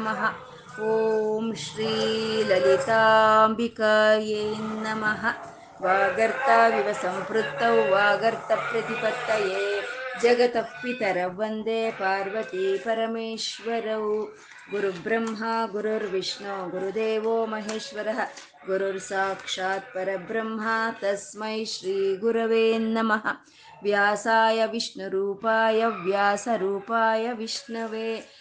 नमः ॐ श्रीललिताम्बिकायै नमः वागर्ताविव सम्पृक्तौ वागर्तप्रतिपत्तये जगतः पितरौ वन्दे पार्वती परमेश्वरौ गुरुब्रह्मा गुरुर्विष्णु गुरुदेवो महेश्वरः गुरुर्साक्षात् परब्रह्मा तस्मै श्रीगुरवे नमः व्यासाय विष्णुरूपाय व्यासरूपाय विष्णवे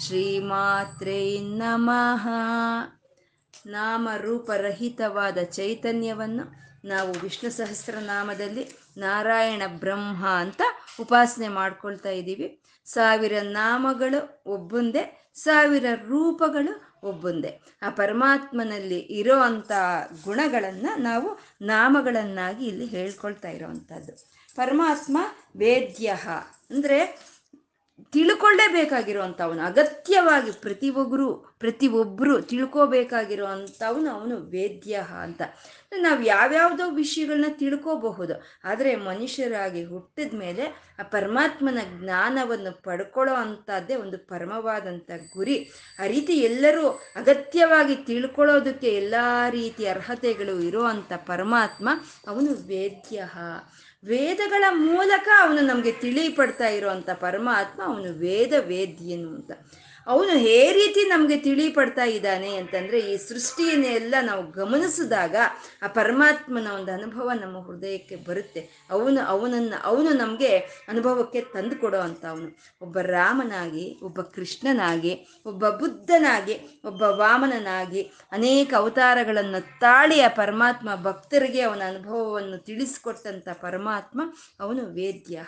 ಶ್ರೀಮಾತ್ರೇ ನಮಃ. ನಾಮರೂಪರಹಿತವಾದ ಚೈತನ್ಯವನ್ನು ನಾವು ವಿಷ್ಣು ಸಹಸ್ರನಾಮದಲ್ಲಿ ನಾರಾಯಣ ಬ್ರಹ್ಮ ಅಂತ ಉಪಾಸನೆ ಮಾಡ್ಕೊಳ್ತಾ ಇದ್ದೀವಿ. ಸಾವಿರ ನಾಮಗಳು ಒಬ್ಬೊಂದೇ, ಸಾವಿರ ರೂಪಗಳು ಒಬ್ಬೊಂದೇ. ಆ ಪರಮಾತ್ಮನಲ್ಲಿ ಇರೋ ಅಂಥ ಗುಣಗಳನ್ನು ನಾವು ನಾಮಗಳನ್ನಾಗಿ ಇಲ್ಲಿ ಹೇಳ್ಕೊಳ್ತಾ ಇರೋವಂಥದ್ದು. ಪರಮಾತ್ಮ ವೇದ್ಯ. ಅಂದರೆ ತಿಳ್ಕೊಳ್ಳೇಬೇಕಾಗಿರುವಂಥವನು, ಅಗತ್ಯವಾಗಿ ಪ್ರತಿಯೊಬ್ಬರು ಪ್ರತಿಯೊಬ್ಬರು ತಿಳ್ಕೋಬೇಕಾಗಿರುವಂಥವನು ಅವನು ವೇದ್ಯ ಅಂತ. ನಾವು ಯಾವ್ಯಾವುದೋ ವಿಷಯಗಳನ್ನ ತಿಳ್ಕೋಬಹುದು, ಆದರೆ ಮನುಷ್ಯರಾಗಿ ಹುಟ್ಟಿದ ಮೇಲೆ ಆ ಪರಮಾತ್ಮನ ಜ್ಞಾನವನ್ನು ಪಡ್ಕೊಳ್ಳೋ ಅಂಥದ್ದೇ ಒಂದು ಪರಮವಾದಂಥ ಗುರಿ. ಆ ರೀತಿ ಎಲ್ಲರೂ ಅಗತ್ಯವಾಗಿ ತಿಳ್ಕೊಳ್ಳೋದಕ್ಕೆ ಎಲ್ಲ ರೀತಿಯ ಅರ್ಹತೆಗಳು ಇರುವಂಥ ಪರಮಾತ್ಮ ಅವನು ವೇದ್ಯ. ವೇದಗಳ ಮೂಲಕ ಅವನು ನಮಗೆ ತಿಳಿಪಡ್ತಾ ಇರುವಂಥ ಪರಮಾತ್ಮ ಅವನು ವೇದ ವೇದ್ಯನು ಅಂತ. ಅವನು ಹೇ ರೀತಿ ನಮಗೆ ತಿಳಿಪಡ್ತಾ ಇದ್ದಾನೆ ಅಂತಂದ್ರೆ ಈ ಸೃಷ್ಟಿಯನ್ನೆಲ್ಲ ನಾವು ಗಮನಿಸಿದಾಗ ಆ ಪರಮಾತ್ಮನ ಒಂದು ಅನುಭವ ನಮ್ಮ ಹೃದಯಕ್ಕೆ ಬರುತ್ತೆ. ಅವನು, ಅವನನ್ನು, ಅವನು ನಮಗೆ ಅನುಭವಕ್ಕೆ ತಂದು ಕೊಡೋ ಅಂತ ಅವನು. ಒಬ್ಬ ರಾಮನಾಗಿ, ಒಬ್ಬ ಕೃಷ್ಣನಾಗಿ, ಒಬ್ಬ ಬುದ್ಧನಾಗಿ, ಒಬ್ಬ ವಾಮನನಾಗಿ ಅನೇಕ ಅವತಾರಗಳನ್ನು ತಾಳಿ ಆ ಪರಮಾತ್ಮ ಭಕ್ತರಿಗೆ ಅವನ ಅನುಭವವನ್ನು ತಿಳಿಸ್ಕೊಟ್ಟಂಥ ಪರಮಾತ್ಮ ಅವನು ವೇದ್ಯ.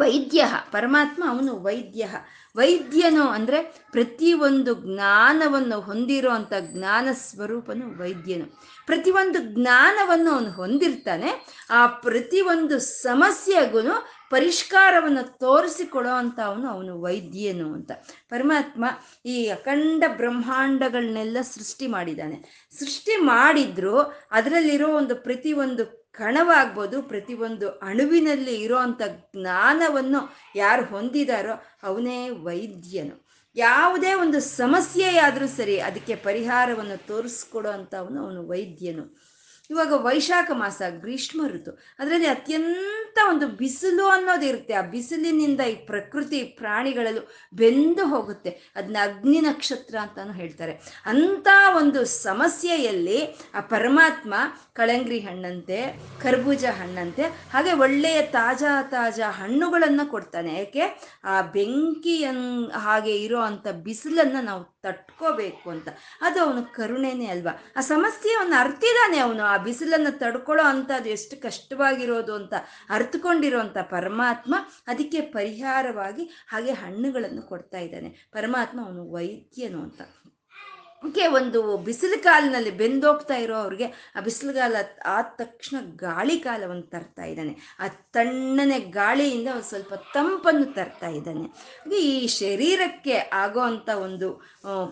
ವೈದ್ಯ, ಪರಮಾತ್ಮ ಅವನು ವೈದ್ಯ. ವೈದ್ಯನು ಅಂದರೆ ಪ್ರತಿಯೊಂದು ಜ್ಞಾನವನ್ನು ಹೊಂದಿರೋ ಅಂಥ ಜ್ಞಾನ ಸ್ವರೂಪನು ವೈದ್ಯನು. ಪ್ರತಿಯೊಂದು ಜ್ಞಾನವನ್ನು ಅವನು ಹೊಂದಿರ್ತಾನೆ, ಆ ಪ್ರತಿಯೊಂದು ಸಮಸ್ಯೆಗೂ ಪರಿಷ್ಕಾರವನ್ನು ತೋರಿಸಿಕೊಡೋ ಅಂತ ಅವನು ಅವನು ವೈದ್ಯನು ಅಂತ. ಪರಮಾತ್ಮ ಈ ಅಖಂಡ ಬ್ರಹ್ಮಾಂಡಗಳನ್ನೆಲ್ಲ ಸೃಷ್ಟಿ ಮಾಡಿದ್ದಾನೆ. ಸೃಷ್ಟಿ ಮಾಡಿದ್ರು ಅದರಲ್ಲಿರೋ ಒಂದು ಪ್ರತಿಯೊಂದು ಕಣವಾಗ್ಬೋದು ಪ್ರತಿಯೊಂದು ಅಣುವಿನಲ್ಲಿ ಇರೋವಂಥ ಜ್ಞಾನವನ್ನು ಯಾರು ಹೊಂದಿದಾರೋ ಅವನೇ ವೈದ್ಯನು. ಯಾವುದೇ ಒಂದು ಸಮಸ್ಯೆಯಾದರೂ ಸರಿ ಅದಕ್ಕೆ ಪರಿಹಾರವನ್ನು ತೋರಿಸ್ಕೊಡೋ ಅಂತ ಅವನು ಅವನು ವೈದ್ಯನು. ಇವಾಗ ವೈಶಾಖ ಮಾಸ, ಗ್ರೀಷ್ಮ ಋತು. ಅದರಲ್ಲಿ ಅತ್ಯಂತ ಒಂದು ಬಿಸಿಲು ಅನ್ನೋದು ಇರುತ್ತೆ. ಆ ಬಿಸಿಲಿನಿಂದ ಈ ಪ್ರಕೃತಿ ಪ್ರಾಣಿಗಳಲ್ಲೂ ಬೆಂದು ಹೋಗುತ್ತೆ. ಅದನ್ನ ಅಗ್ನಿ ನಕ್ಷತ್ರ ಅಂತಾನು ಹೇಳ್ತಾರೆ. ಅಂತ ಒಂದು ಸಮಸ್ಯೆಯಲ್ಲಿ ಆ ಪರಮಾತ್ಮ ಕಳಂಗ್ರಿ ಹಣ್ಣಂತೆ, ಕರ್ಬೂಜ ಹಣ್ಣಂತೆ, ಹಾಗೆ ಒಳ್ಳೆಯ ತಾಜಾ ತಾಜಾ ಹಣ್ಣುಗಳನ್ನು ಕೊಡ್ತಾನೆ. ಯಾಕೆ? ಆ ಬೆಂಕಿಯನ್ ಹಾಗೆ ಇರೋ ಅಂಥ ಬಿಸಿಲನ್ನು ನಾವು ತಟ್ಕೋಬೇಕು ಅಂತ. ಅದು ಅವನು ಕರುಣೆನೇ ಅಲ್ವಾ? ಆ ಸಮಸ್ಯೆಯನ್ನು ಅರ್ತಿದಾನೆ ಅವನು. ಬಿಸಿಲನ್ನು ತಡ್ಕೊಳ್ಳೋ ಅಂಥದ್ದು ಎಷ್ಟು ಕಷ್ಟವಾಗಿರೋದು ಅಂತ ಅರ್ಥಕೊಂಡಿರೋಂಥ ಪರಮಾತ್ಮ ಅದಕ್ಕೆ ಪರಿಹಾರವಾಗಿ ಹಾಗೆ ಹಣ್ಣುಗಳನ್ನು ಕೊಡ್ತಾ ಇದ್ದಾನೆ. ಪರಮಾತ್ಮ ಅವನು ವೈದ್ಯನು ಅಂತ. ಓಕೆ ಒಂದು ಬಿಸಿಲು ಕಾಲಿನಲ್ಲಿ ಬೆಂದೋಗ್ತಾ ಇರೋ ಅವ್ರಿಗೆ ಆ ಬಿಸಿಲುಗಾಲ ಆದ ತಕ್ಷಣ ಗಾಳಿ ಕಾಲವನ್ನು ತರ್ತಾ ಇದ್ದಾನೆ. ಆ ತಣ್ಣನೆ ಗಾಳಿಯಿಂದ ಒಂದು ಸ್ವಲ್ಪ ತಂಪನ್ನು ತರ್ತಾ ಇದ್ದಾನೆ. ಈ ಶರೀರಕ್ಕೆ ಆಗೋ ಅಂಥ ಒಂದು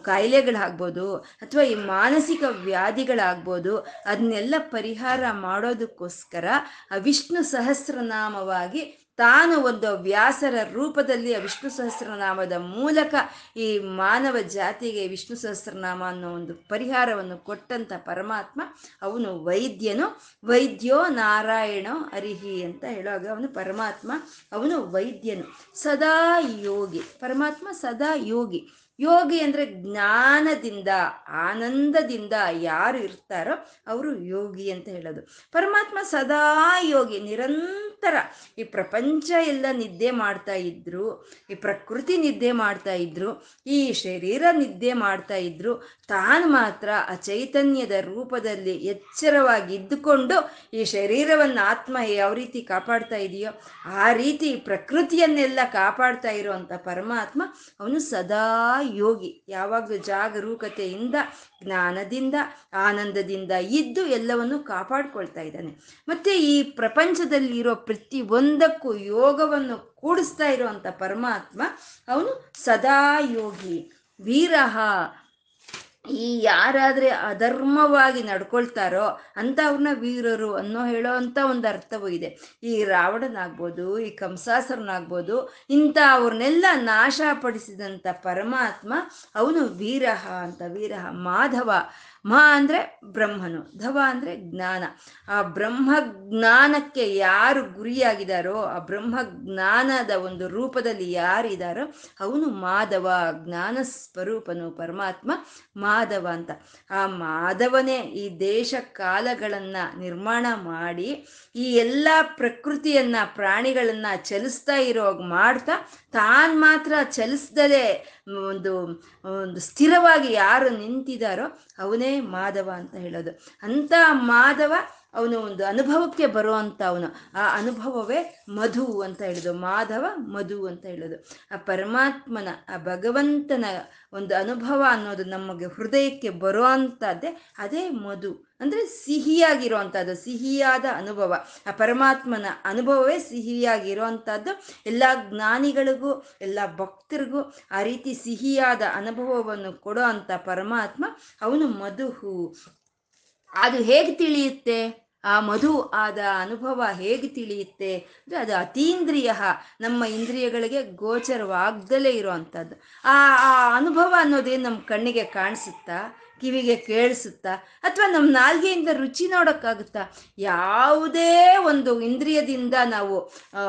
ಕಾಯಿಲೆಗಳಾಗ್ಬೋದು ಅಥವಾ ಈ ಮಾನಸಿಕ ವ್ಯಾಧಿಗಳಾಗ್ಬೋದು ಅದನ್ನೆಲ್ಲ ಪರಿಹಾರ ಮಾಡೋದಕ್ಕೋಸ್ಕರ ಆ ವಿಷ್ಣು ಸಹಸ್ರನಾಮವಾಗಿ ತಾನು ಒಂದು ವ್ಯಾಸರ ರೂಪದಲ್ಲಿ ವಿಷ್ಣು ಸಹಸ್ರನಾಮದ ಮೂಲಕ ಈ ಮಾನವ ಜಾತಿಗೆ ವಿಷ್ಣು ಸಹಸ್ರನಾಮ ಅನ್ನೋ ಒಂದು ಪರಿಹಾರವನ್ನು ಕೊಟ್ಟಂತ ಪರಮಾತ್ಮ, ಅವನು ವೈದ್ಯನು. ವೈದ್ಯೋ ನಾರಾಯಣೋ ಅರಿಹಿ ಅಂತ ಹೇಳುವಾಗ ಅವನು ಪರಮಾತ್ಮ, ಅವನು ವೈದ್ಯನು. ಸದಾ ಯೋಗಿ. ಪರಮಾತ್ಮ ಸದಾ ಯೋಗಿ. ಯೋಗಿ ಅಂದ್ರೆ ಜ್ಞಾನದಿಂದ, ಆನಂದದಿಂದ ಯಾರು ಇರ್ತಾರೋ ಅವರು ಯೋಗಿ ಅಂತ ಹೇಳೋದು. ಪರಮಾತ್ಮ ಸದಾ ಯೋಗಿ, ನಿರಂತರ. ಈ ಪ್ರಪಂಚ ಎಲ್ಲ ನಿದ್ದೆ ಮಾಡ್ತಾ ಇದ್ರು, ಈ ಪ್ರಕೃತಿ ನಿದ್ದೆ ಮಾಡ್ತಾ ಇದ್ರು, ಈ ಶರೀರ ನಿದ್ದೆ ಮಾಡ್ತಾ ಇದ್ರು, ತಾನು ಮಾತ್ರ ಆ ಚೈತನ್ಯದ ರೂಪದಲ್ಲಿ ಎಚ್ಚರವಾಗಿ ಇದ್ದುಕೊಂಡು ಈ ಶರೀರವನ್ನು ಆತ್ಮ ಯಾವ ರೀತಿ ಕಾಪಾಡ್ತಾ ಇದೆಯೋ, ಆ ರೀತಿ ಪ್ರಕೃತಿಯನ್ನೆಲ್ಲ ಕಾಪಾಡ್ತಾ ಇರುವಂತ ಪರಮಾತ್ಮ, ಅವನು ಸದಾ ಯೋಗಿ. ಯಾವಾಗಲೂ ಜಾಗರೂಕತೆಯಿಂದ, ಜ್ಞಾನದಿಂದ, ಆನಂದದಿಂದ ಇದ್ದು ಎಲ್ಲವನ್ನು ಕಾಪಾಡ್ಕೊಳ್ತಾ ಇದ್ದಾನೆ. ಮತ್ತೆ ಈ ಪ್ರಪಂಚದಲ್ಲಿ ಇರೋ ಪ್ರತಿ ಒಂದಕ್ಕೂ ಯೋಗವನ್ನು ಕೂಡಿಸ್ತಾ ಇರುವಂಥ ಪರಮಾತ್ಮ, ಅವನು ಸದಾ ಯೋಗಿ. ವೀರಹ. ಈ ಯಾರಾದ್ರೆ ಅಧರ್ಮವಾಗಿ ನಡ್ಕೊಳ್ತಾರೋ ಅಂತ ಅವ್ರನ್ನ ವೀರರು ಅನ್ನೋ ಹೇಳೋ ಅಂತ ಒಂದು ಅರ್ಥವೂ ಇದೆ. ಈ ರಾವಣನಾಗ್ಬೋದು, ಈ ಕಂಸಾಸರನಾಗ್ಬೋದು, ಇಂಥ ಅವ್ರನ್ನೆಲ್ಲ ನಾಶ ಪಡಿಸಿದಂಥ ಪರಮಾತ್ಮ ಅವನು ವೀರಹ ಅಂತ, ವೀರಹ ಮಾಧವ ಮಾ ಅಂದರೆ ಬ್ರಹ್ಮನು ಧವ ಅಂದರೆ ಜ್ಞಾನ. ಆ ಬ್ರಹ್ಮ ಜ್ಞಾನಕ್ಕೆ ಯಾರು ಗುರಿಯಾಗಿದ್ದಾರೋ ಆ ಬ್ರಹ್ಮ ಜ್ಞಾನದ ಒಂದು ರೂಪದಲ್ಲಿ ಯಾರಿದಾರೋ, ಅವನು ಮಾಧವ ಜ್ಞಾನ ಸ್ವರೂಪನು ಪರಮಾತ್ಮ ಮಾಧವ ಅಂತ. ಆ ಮಾಧವನೇ ಈ ದೇಶ ಕಾಲಗಳನ್ನ ನಿರ್ಮಾಣ ಮಾಡಿ, ಈ ಎಲ್ಲ ಪ್ರಕೃತಿಯನ್ನ, ಪ್ರಾಣಿಗಳನ್ನ ಚಲಿಸ್ತಾ ಇರೋ ಮಾಡ್ತಾ, ತಾನ್ ಮಾತ್ರ ಚಲಿಸ್ದಲೇ ಒಂದು ಒಂದು ಸ್ಥಿರವಾಗಿ ಯಾರು ನಿಂತಿದ್ದಾರೋ ಅವನೇ ಮಾಧವ ಅಂತ ಹೇಳೋದು. ಅಂತ ಮಾಧವ ಅವನು ಒಂದು ಅನುಭವಕ್ಕೆ ಬರುವಂತ ಅವನು. ಆ ಅನುಭವವೇ ಮಧು ಅಂತ ಹೇಳೋದು, ಮಾಧವ ಮಧು ಅಂತ ಹೇಳೋದು. ಆ ಪರಮಾತ್ಮನ, ಆ ಭಗವಂತನ ಒಂದು ಅನುಭವ ಅನ್ನೋದು ನಮಗೆ ಹೃದಯಕ್ಕೆ ಬರುವಂಥದ್ದೇ ಅದೇ ಮಧು. ಅಂದರೆ ಸಿಹಿಯಾಗಿರುವಂಥದ್ದು ಸಿಹಿಯಾದ ಅನುಭವ. ಆ ಪರಮಾತ್ಮನ ಅನುಭವವೇ ಸಿಹಿಯಾಗಿರುವಂಥದ್ದು ಎಲ್ಲ ಜ್ಞಾನಿಗಳಿಗೂ, ಎಲ್ಲ ಭಕ್ತರಿಗೂ ಆ ರೀತಿ ಸಿಹಿಯಾದ ಅನುಭವವನ್ನು ಕೊಡೋ ಅಂಥ ಪರಮಾತ್ಮ ಅವನು ಮಧುಹು. ಅದು ಹೇಗೆ ತಿಳಿಯುತ್ತೆ? ಆ ಮಧು ಆದ ಅನುಭವ ಹೇಗೆ ತಿಳಿಯುತ್ತೆ ಅಂದರೆ ಅದು ಅತೀಂದ್ರಿಯ, ನಮ್ಮ ಇಂದ್ರಿಯಗಳಿಗೆ ಗೋಚರವಾಗ್ದಲೇ ಇರುವಂಥದ್ದು ಆ ಆ ಅನುಭವ ಅನ್ನೋದೇನು ನಮ್ಮ ಕಣ್ಣಿಗೆ ಕಾಣಿಸುತ್ತಾ? ಕಿವಿಗೆ ಕೇಳಿಸುತ್ತಾ ಅಥವಾ ನಮ್ಮ ನಾಲ್ಗೆಯಿಂದ ರುಚಿ ನೋಡೋಕ್ಕಾಗುತ್ತಾ ಯಾವುದೇ ಒಂದು ಇಂದ್ರಿಯದಿಂದ ನಾವು, ಆ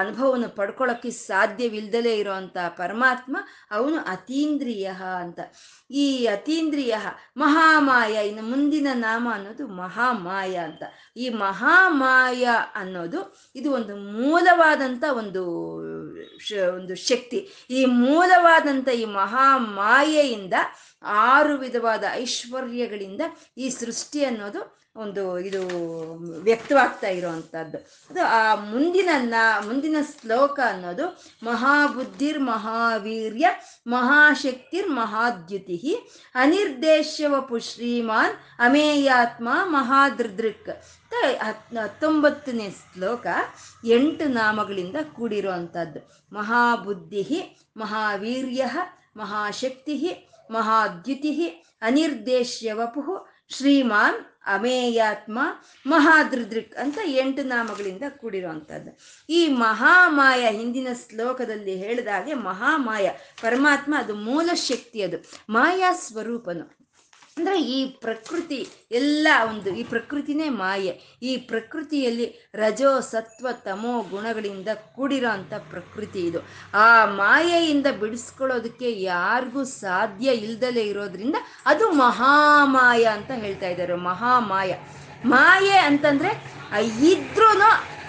ಅನುಭವವನ್ನು ಪಡ್ಕೊಳ್ಳೋಕ್ಕೆ ಸಾಧ್ಯವಿಲ್ಲದಲೇ ಇರೋವಂಥ ಪರಮಾತ್ಮ ಅವನು ಅತೀಂದ್ರಿಯ ಅಂತ. ಈ ಅತೀಂದ್ರಿಯ ಮಹಾಮಾಯ, ಇನ್ನು ಮುಂದಿನ ನಾಮ ಅನ್ನೋದು ಮಹಾಮಾಯ ಅಂತ. ಈ ಮಹಾಮಾಯ ಅನ್ನೋದು ಇದು ಒಂದು ಮೂಲವಾದಂಥ ಒಂದು ಒಂದು ಶಕ್ತಿ. ಈ ಮೂಲವಾದಂಥ ಈ ಮಹಾ ಮಾಯೆಯಿಂದ ಆರು ವಿಧವಾದ ಐಶ್ವರ್ಯಗಳಿಂದ ಈ ಸೃಷ್ಟಿ ಅನ್ನೋದು ಒಂದು ಇದು ವ್ಯಕ್ತವಾಗ್ತಾ ಇರೋವಂಥದ್ದು ಅದು ಆ ಮುಂದಿನ ಮುಂದಿನ ಶ್ಲೋಕ ಅನ್ನೋದು ಮಹಾಬುದ್ಧಿರ್ ಮಹಾವೀರ್ಯ, ಮಹಾಶಕ್ತಿರ್ ಮಹಾದ್ಯುತಿ ಅನಿರ್ದೇಶ್ಯವಪು ಶ್ರೀಮಾನ್ ಅಮೇಯಾತ್ಮ ಮಹಾದೃದೃಕ್. ಹತ್ತೊಂಬತ್ತನೇ ಶ್ಲೋಕ ಎಂಟು ನಾಮಗಳಿಂದ ಕೂಡಿರುವಂಥದ್ದು ಮಹಾಬುದ್ಧಿ ಮಹಾವೀರ್ಯ ಮಹಾಶಕ್ತಿ ಮಹಾದ್ಯುತಿ ಅನಿರ್ದೇಶ್ಯ ವಪು ಶ್ರೀಮಾನ್ ಅಮೇಯಾತ್ಮ ಮಹಾದೃದೃಕ್ ಅಂತ ಎಂಟು ನಾಮಗಳಿಂದ ಕೂಡಿರುವಂಥದ್ದು. ಈ ಮಹಾಮಾಯ ಹಿಂದಿನ ಶ್ಲೋಕದಲ್ಲಿ ಹೇಳಿದಾಗೆ ಮಹಾಮಾಯ ಪರಮಾತ್ಮ ಅದು ಮೂಲ ಶಕ್ತಿ ಅದು. ಮಾಯಾ ಸ್ವರೂಪನು. ಅಂದರೆ ಈ ಪ್ರಕೃತಿ ಎಲ್ಲ ಒಂದು, ಈ ಪ್ರಕೃತಿನೇ ಮಾಯೆ. ಈ ಪ್ರಕೃತಿಯಲ್ಲಿ ರಜೋ, ಸತ್ವ, ತಮೋ ಗುಣಗಳಿಂದ ಕೂಡಿರೋ ಅಂಥ ಪ್ರಕೃತಿ ಇದು. ಆ ಮಾಯೆಯಿಂದ ಬಿಡಿಸ್ಕೊಳ್ಳೋದಕ್ಕೆ ಯಾರಿಗೂ ಸಾಧ್ಯ ಇಲ್ದಲೇ ಇರೋದ್ರಿಂದ ಅದು ಮಹಾಮಾಯ ಅಂತ ಹೇಳ್ತಾ ಇದ್ದಾರೆ. ಮಹಾಮಾಯ. ಮಾಯೆ ಅಂತಂದ್ರೆ ಇದ್ರೂ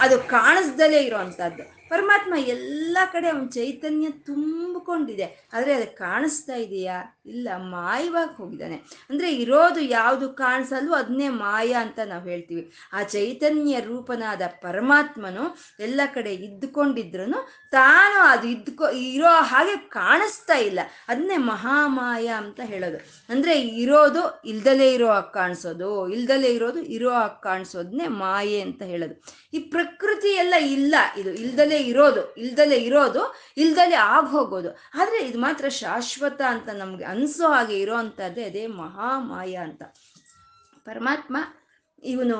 ಅದು ಕಾಣಿಸ್ದಲೇ ಇರೋವಂಥದ್ದು ಪರಮಾತ್ಮ ಎಲ್ಲ ಕಡೆ ಅವನ ಚೈತನ್ಯ ತುಂಬಿಕೊಂಡಿದೆ. ಆದರೆ ಅದು ಕಾಣಿಸ್ತಾ ಇದೆಯಾ? ಇಲ್ಲ, ಮಾಯವಾಗಿ ಹೋಗಿದ್ದಾನೆ. ಅಂದ್ರೆ ಇರೋದು ಯಾವುದು ಕಾಣಿಸಲ್ವೋ ಅದನ್ನೇ ಮಾಯ ಅಂತ ನಾವು ಹೇಳ್ತೀವಿ. ಆ ಚೈತನ್ಯ ರೂಪನಾದ ಪರಮಾತ್ಮನು ಎಲ್ಲ ಕಡೆ ಇದ್ದುಕೊಂಡಿದ್ರು ತಾನು ಅದು ಇದ್ಕೊ, ಇರೋ ಹಾಗೆ ಕಾಣಿಸ್ತಾ ಇಲ್ಲ. ಅದನ್ನೇ ಮಹಾಮಾಯ ಅಂತ ಹೇಳೋದು. ಅಂದ್ರೆ ಇರೋದು ಇಲ್ದಲೇ ಇರೋ ಹಾಗೆ ಕಾಣಿಸೋದು, ಇಲ್ದಲೇ ಇರೋದು ಇರೋ ಹಾಗೆ ಕಾಣಿಸೋದನ್ನೇ ಮಾಯೆ ಅಂತ ಹೇಳೋದು. ಈ ಪ್ರಕೃತಿ ಎಲ್ಲ ಇಲ್ಲ, ಇದು ಇಲ್ದಲೇ ಇರೋದು ಇಲ್ದಲೇ ಇರೋದು, ಇಲ್ದಲೇ ಆಗೋಗೋದು ಆದರೆ ಇದು ಮಾತ್ರ ಶಾಶ್ವತ ಅಂತ ನಮ್ಗೆ ಅನ್ಸೋ ಹಾಗೆ ಇರೋ ಅದೇ ಮಹಾಮಾಯ ಅಂತ. ಪರಮಾತ್ಮ ಇವನು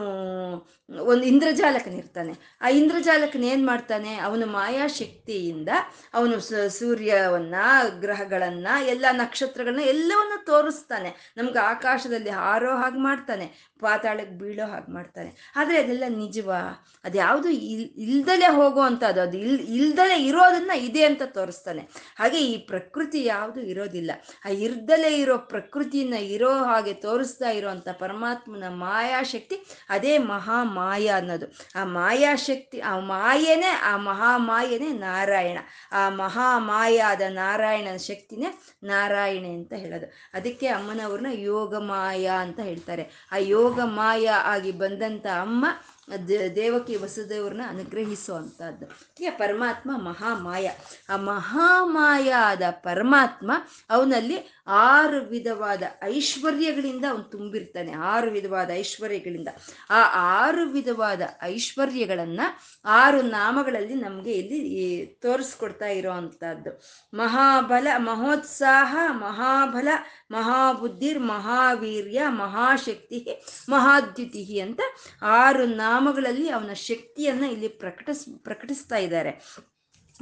ಒಂದು ಇಂದ್ರಜಾಲಕನಿರ್ತಾನೆ ಆ ಇಂದ್ರಜಾಲಕನ ಏನು ಮಾಡ್ತಾನೆ? ಅವನು ಮಾಯಾಶಕ್ತಿಯಿಂದ ಅವನು ಸೂರ್ಯವನ್ನ, ಗ್ರಹಗಳನ್ನ, ಎಲ್ಲ ನಕ್ಷತ್ರಗಳನ್ನ ಎಲ್ಲವನ್ನ ತೋರಿಸ್ತಾನೆ. ನಮ್ಗೆ ಆಕಾಶದಲ್ಲಿ ಹಾರೋ ಹಾಗೆ ಮಾಡ್ತಾನೆ ಪಾತಾಳಕ್ಕೆ ಬೀಳೋ ಹಾಗೆ ಮಾಡ್ತಾನೆ. ಆದರೆ ಅದೆಲ್ಲ ನಿಜವಾ? ಅದ್ಯಾವುದು ಇಲ್, ಇಲ್ದಲೆ ಹೋಗೋ ಅಂಥದ್ದು ಅದು ಇಲ್, ಇಲ್ದಲೆ ಇರೋದನ್ನ ಇದೆ ಅಂತ ತೋರಿಸ್ತಾನೆ. ಹಾಗೆ ಈ ಪ್ರಕೃತಿ ಯಾವುದು ಇರೋದಿಲ್ಲ. ಆ ಇರ್ದಲೇ ಇರೋ ಪ್ರಕೃತಿಯನ್ನ ಇರೋ ಹಾಗೆ ತೋರಿಸ್ತಾ ಇರೋವಂಥ ಪರಮಾತ್ಮನ ಮಾಯಾಶಕ್ತಿ ಅದೇ ಮಹಾ ಮಾಯ ಅನ್ನೋದು. ಆ ಮಾಯಾಶಕ್ತಿ ಆ ಮಾಯನೇ, ಆ ಮಹಾಮಾಯನೇ ನಾರಾಯಣ. ಆ ಮಹಾಮಾಯಾದ ನಾರಾಯಣನ ಶಕ್ತಿನೇ ನಾರಾಯಣೆ ಅಂತ ಹೇಳೋದು. ಅದಕ್ಕೆ ಅಮ್ಮನವ್ರನ್ನ ಯೋಗ ಮಾಯ ಅಂತ ಹೇಳ್ತಾರೆ. ಆ ಯೋಗ ಮಾಯ ಆಗಿ ಬಂದಂಥ ಅಮ್ಮ ದೇವಕಿ ವಸುದೇವ್ರನ್ನ ಅನುಗ್ರಹಿಸೋ ಅಂತದ್ದು. ಯಾ ಪರಮಾತ್ಮ ಮಹಾಮಾಯ. ಆ ಮಹಾಮಾಯಾದ ಪರಮಾತ್ಮ ಅವನಲ್ಲಿ ಆರು ವಿಧವಾದ ಐಶ್ವರ್ಯಗಳಿಂದ ಅವನು ತುಂಬಿರ್ತಾನೆ. ಆರು ವಿಧವಾದ ಐಶ್ವರ್ಯಗಳಿಂದ. ಆ ಆರು ವಿಧವಾದ ಐಶ್ವರ್ಯಗಳನ್ನ ಆರು ನಾಮಗಳಲ್ಲಿ ನಮಗೆ ಇಲ್ಲಿ ತೋರಿಸ್ಕೊಡ್ತಾ ಇರೋ ಅಂಥದ್ದು ಮಹಾಬಲ, ಮಹೋತ್ಸಾಹ, ಮಹಾಬಲ ಮಹಾಬುದ್ಧಿರ್ ಮಹಾವೀರ್ಯ, ಮಹಾಶಕ್ತಿ ಮಹಾದ್ಯುತಿ ಅಂತ ಆರು ನಾಮಗಳಲ್ಲಿ ಅವನ ಶಕ್ತಿಯನ್ನ ಇಲ್ಲಿ ಪ್ರಕಟಿಸ್, ಪ್ರಕಟಿಸ್ತಾ ಇದ್ದಾರೆ.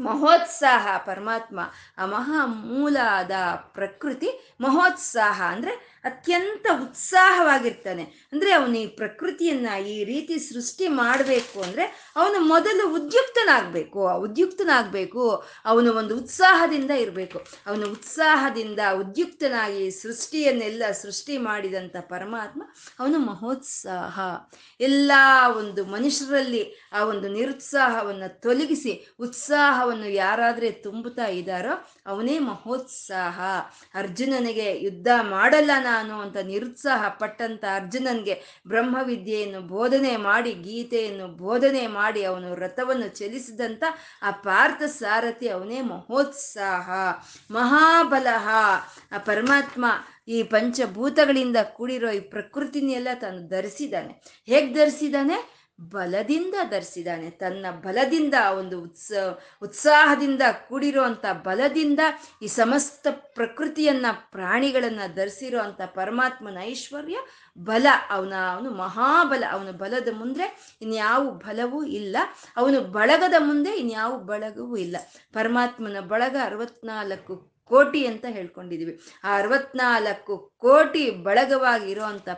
ಮಹೋತ್ಸಾಹ, ಪರಮಾತ್ಮ, ಆ ಮಹಾ ಮೂಲಾದ ಪ್ರಕೃತಿ ಮಹೋತ್ಸಾಹ ಅಂದ್ರೆ ಅತ್ಯಂತ ಉತ್ಸಾಹವಾಗಿರ್ತಾನೆ. ಅಂದ್ರೆ ಅವನು ಈ ಪ್ರಕೃತಿಯನ್ನ ಈ ರೀತಿ ಸೃಷ್ಟಿ ಮಾಡಬೇಕು ಅಂದ್ರೆ ಅವನು ಮೊದಲು ಉದ್ಯುಕ್ತನಾಗಬೇಕು. ಉದ್ಯುಕ್ತನಾಗಬೇಕು, ಅವನು ಒಂದು ಉತ್ಸಾಹದಿಂದ ಇರಬೇಕು. ಅವನು ಉತ್ಸಾಹದಿಂದ ಉದ್ಯುಕ್ತನಾಗಿ ಸೃಷ್ಟಿಯನ್ನೆಲ್ಲ ಸೃಷ್ಟಿ ಮಾಡಿದಂಥ ಪರಮಾತ್ಮ ಅವನು ಮಹೋತ್ಸಾಹ. ಎಲ್ಲ ಒಂದು ಮನುಷ್ಯರಲ್ಲಿ ಆ ಒಂದು ನಿರುತ್ಸಾಹವನ್ನು ತೊಲಗಿಸಿ, ಉತ್ಸಾಹವನ್ನು ಯಾರಾದ್ರೆ ತುಂಬುತ್ತಾ ಇದ್ದಾರೋ ಅವನೇ ಮಹೋತ್ಸಾಹ. ಅರ್ಜುನನಿಗೆ ಯುದ್ಧ ಮಾಡಲ್ಲ ನಾನು ಅಂತ ನಿರುತ್ಸಾಹ ಪಟ್ಟಂತ ಅರ್ಜುನನ್ಗೆ ಬ್ರಹ್ಮವಿದ್ಯೆಯನ್ನು ಬೋಧನೆ ಮಾಡಿ, ಗೀತೆಯನ್ನು ಬೋಧನೆ ಮಾಡಿ ಅವನು ರಥವನ್ನು ಚಲಿಸಿದಂತ ಆ ಪಾರ್ಥ ಸಾರಥಿ ಅವನೇ ಮಹೋತ್ಸಾಹ. ಮಹಾಬಲಹ. ಆ ಪರಮಾತ್ಮ ಈ ಪಂಚಭೂತಗಳಿಂದ ಕೂಡಿರೋ ಈ ಪ್ರಕೃತಿನೆಲ್ಲ ತಾನು ಧರಿಸಿದ್ದಾನೆ. ಹೇಗೆ ಧರಿಸಿದ್ದಾನೆ? ಬಲದಿಂದ ಧರಿಸಿದ್ದಾನೆ. ತನ್ನ ಬಲದಿಂದ, ಒಂದು ಉತ್ಸ, ಉತ್ಸಾಹದಿಂದ ಕೂಡಿರುವಂಥ ಬಲದಿಂದ ಈ ಸಮಸ್ತ ಪ್ರಕೃತಿಯನ್ನ, ಪ್ರಾಣಿಗಳನ್ನ ಧರಿಸಿರೋ ಅಂಥ ಪರಮಾತ್ಮನ ಐಶ್ವರ್ಯ, ಬಲ. ಅವನ, ಅವನು ಮಹಾಬಲ. ಅವನ ಬಲದ ಮುಂದೆ ಇನ್ಯಾವ ಬಲವೂ ಇಲ್ಲ. ಅವನು ಬಳಗದ ಮುಂದೆ ಇನ್ಯಾವ ಬಳಗವೂ ಇಲ್ಲ. ಪರಮಾತ್ಮನ ಬಳಗ ಅರವತ್ನಾಲ್ಕು ಕೋಟಿ ಅಂತ ಹೇಳ್ಕೊಂಡಿದೀವಿ. ಆ ಅರವತ್ನಾಲ್ಕು ಕೋಟಿ ಬಳಗವಾಗಿ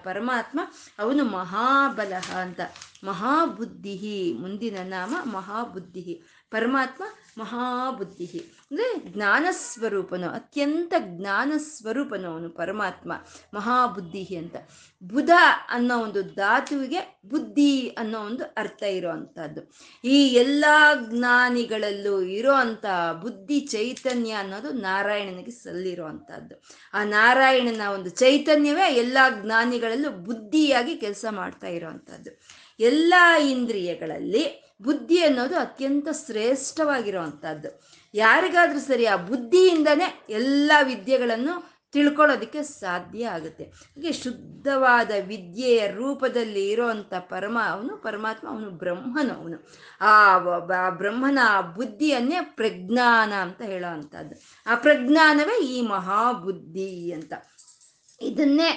ಪರಮಾತ್ಮ ಅವನು ಮಹಾಬಲಹ ಅಂತ. ಮಹಾಬುದ್ಧಿಹಿ, ಮುಂದಿನ ನಾಮ ಮಹಾಬುದ್ಧಿ ಪರಮಾತ್ಮ ಮಹಾಬುದ್ಧಿ. ಅಂದರೆ ಜ್ಞಾನ ಸ್ವರೂಪನು ಅತ್ಯಂತ ಜ್ಞಾನ ಸ್ವರೂಪನು ಅವನು ಪರಮಾತ್ಮ ಮಹಾಬುದ್ಧಿ ಅಂತ. ಬುಧ ಅನ್ನೋ ಒಂದು ಧಾತುವಿಗೆ ಬುದ್ಧಿ ಅನ್ನೋ ಒಂದು ಅರ್ಥ ಇರೋ ಅಂಥದ್ದು ಈ ಎಲ್ಲ ಜ್ಞಾನಿಗಳಲ್ಲೂ ಇರೋ ಅಂಥ ಬುದ್ಧಿ ಚೈತನ್ಯ ಅನ್ನೋದು ನಾರಾಯಣನಿಗೆ ಸಲ್ಲಿರುವಂಥದ್ದು ಆ ನಾರಾಯಣನ ಒಂದು ಚೈತನ್ಯವೇ ಎಲ್ಲ ಜ್ಞಾನಿಗಳಲ್ಲೂ ಬುದ್ಧಿಯಾಗಿ ಕೆಲಸ ಮಾಡ್ತಾ ಇರೋವಂಥದ್ದು ಎಲ್ಲ ಇಂದ್ರಿಯಗಳಲ್ಲಿ ಬುದ್ಧಿ ಅನ್ನೋದು ಅತ್ಯಂತ ಶ್ರೇಷ್ಠವಾಗಿರುವಂಥದ್ದು. ಯಾರಿಗಾದರೂ ಸರಿ ಆ ಬುದ್ಧಿಯಿಂದನೇ ಎಲ್ಲ ವಿದ್ಯೆಗಳನ್ನು ತಿಳ್ಕೊಳ್ಳೋದಕ್ಕೆ ಸಾಧ್ಯ ಆಗುತ್ತೆ. ಹಾಗೆ ಶುದ್ಧವಾದ ವಿದ್ಯೆಯ ರೂಪದಲ್ಲಿ ಇರೋವಂಥ ಪರಮ ಅವನು ಪರಮಾತ್ಮ, ಅವನು ಬ್ರಹ್ಮನು ಅವನು. ಆ ಬ್ರಹ್ಮನ ಬುದ್ಧಿಯನ್ನೇ ಪ್ರಜ್ಞಾನ ಅಂತ ಹೇಳೋ ಅಂಥದ್ದು ಆ ಪ್ರಜ್ಞಾನವೇ ಈ ಮಹಾಬುದ್ಧಿ ಅಂತ. ಇದನ್ನೇ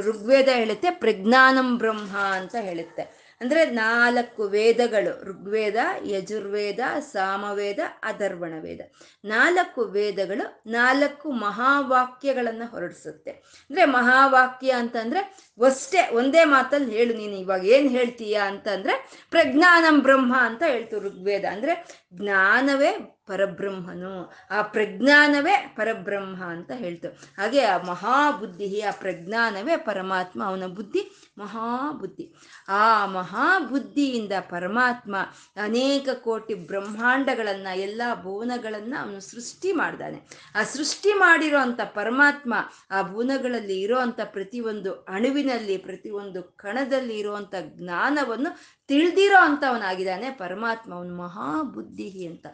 ಋಗ್ವೇದ ಹೇಳುತ್ತೆ ಪ್ರಜ್ಞಾನಂ ಬ್ರಹ್ಮ ಅಂತ ಹೇಳುತ್ತೆ. ಅಂದರೆ ನಾಲ್ಕು ವೇದಗಳು, ಋಗ್ವೇದ, ಯಜುರ್ವೇದ, ಸಾಮವೇದ ಅಧರ್ವಣ ವೇದ ನಾಲ್ಕು ವೇದಗಳು ನಾಲ್ಕು ಮಹಾವಾಕ್ಯಗಳನ್ನು ಹೊರಡಿಸುತ್ತೆ. ಅಂದರೆ ಮಹಾವಾಕ್ಯ ಅಂತಂದರೆ ಅಷ್ಟೇ, ಒಂದೇ ಮಾತಲ್ಲಿ ಹೇಳು ನೀನು, ಇವಾಗ ಏನು ಹೇಳ್ತೀಯಾ ಅಂತಂದರೆ ಪ್ರಜ್ಞಾನಂ ಬ್ರಹ್ಮ ಅಂತ ಹೇಳ್ತು ಋಗ್ವೇದ. ಅಂದರೆ ಜ್ಞಾನವೇ ಪರಬ್ರಹ್ಮನು, ಆ ಪ್ರಜ್ಞಾನವೇ ಪರಬ್ರಹ್ಮ ಅಂತ ಹೇಳ್ತು. ಹಾಗೆ ಆ ಮಹಾಬುದ್ಧಿ, ಆ ಪ್ರಜ್ಞಾನವೇ ಪರಮಾತ್ಮ, ಅವನ ಬುದ್ಧಿ ಮಹಾಬುದ್ಧಿ. ಆ ಮಹಾಬುದ್ಧಿಯಿಂದ ಪರಮಾತ್ಮ ಅನೇಕ ಕೋಟಿ ಬ್ರಹ್ಮಾಂಡಗಳನ್ನು, ಎಲ್ಲ ಭುವನಗಳನ್ನು ಅವನು ಸೃಷ್ಟಿ ಮಾಡ್ದಾನೆ. ಆ ಸೃಷ್ಟಿ ಮಾಡಿರೋ ಅಂಥ ಪರಮಾತ್ಮ, ಆ ಭುವನಗಳಲ್ಲಿ ಇರುವಂತ ಪ್ರತಿಯೊಂದು ಅಣುವಿನಲ್ಲಿ, ಪ್ರತಿಯೊಂದು ಕಣದಲ್ಲಿ ಇರುವಂತ ಜ್ಞಾನವನ್ನು ತಿಳಿದಿರೋ ಅಂಥವನಾಗಿದ್ದಾನೆ ಪರಮಾತ್ಮ. ಅವನು ಮಹಾಬುದ್ಧಿ ಅಂತ.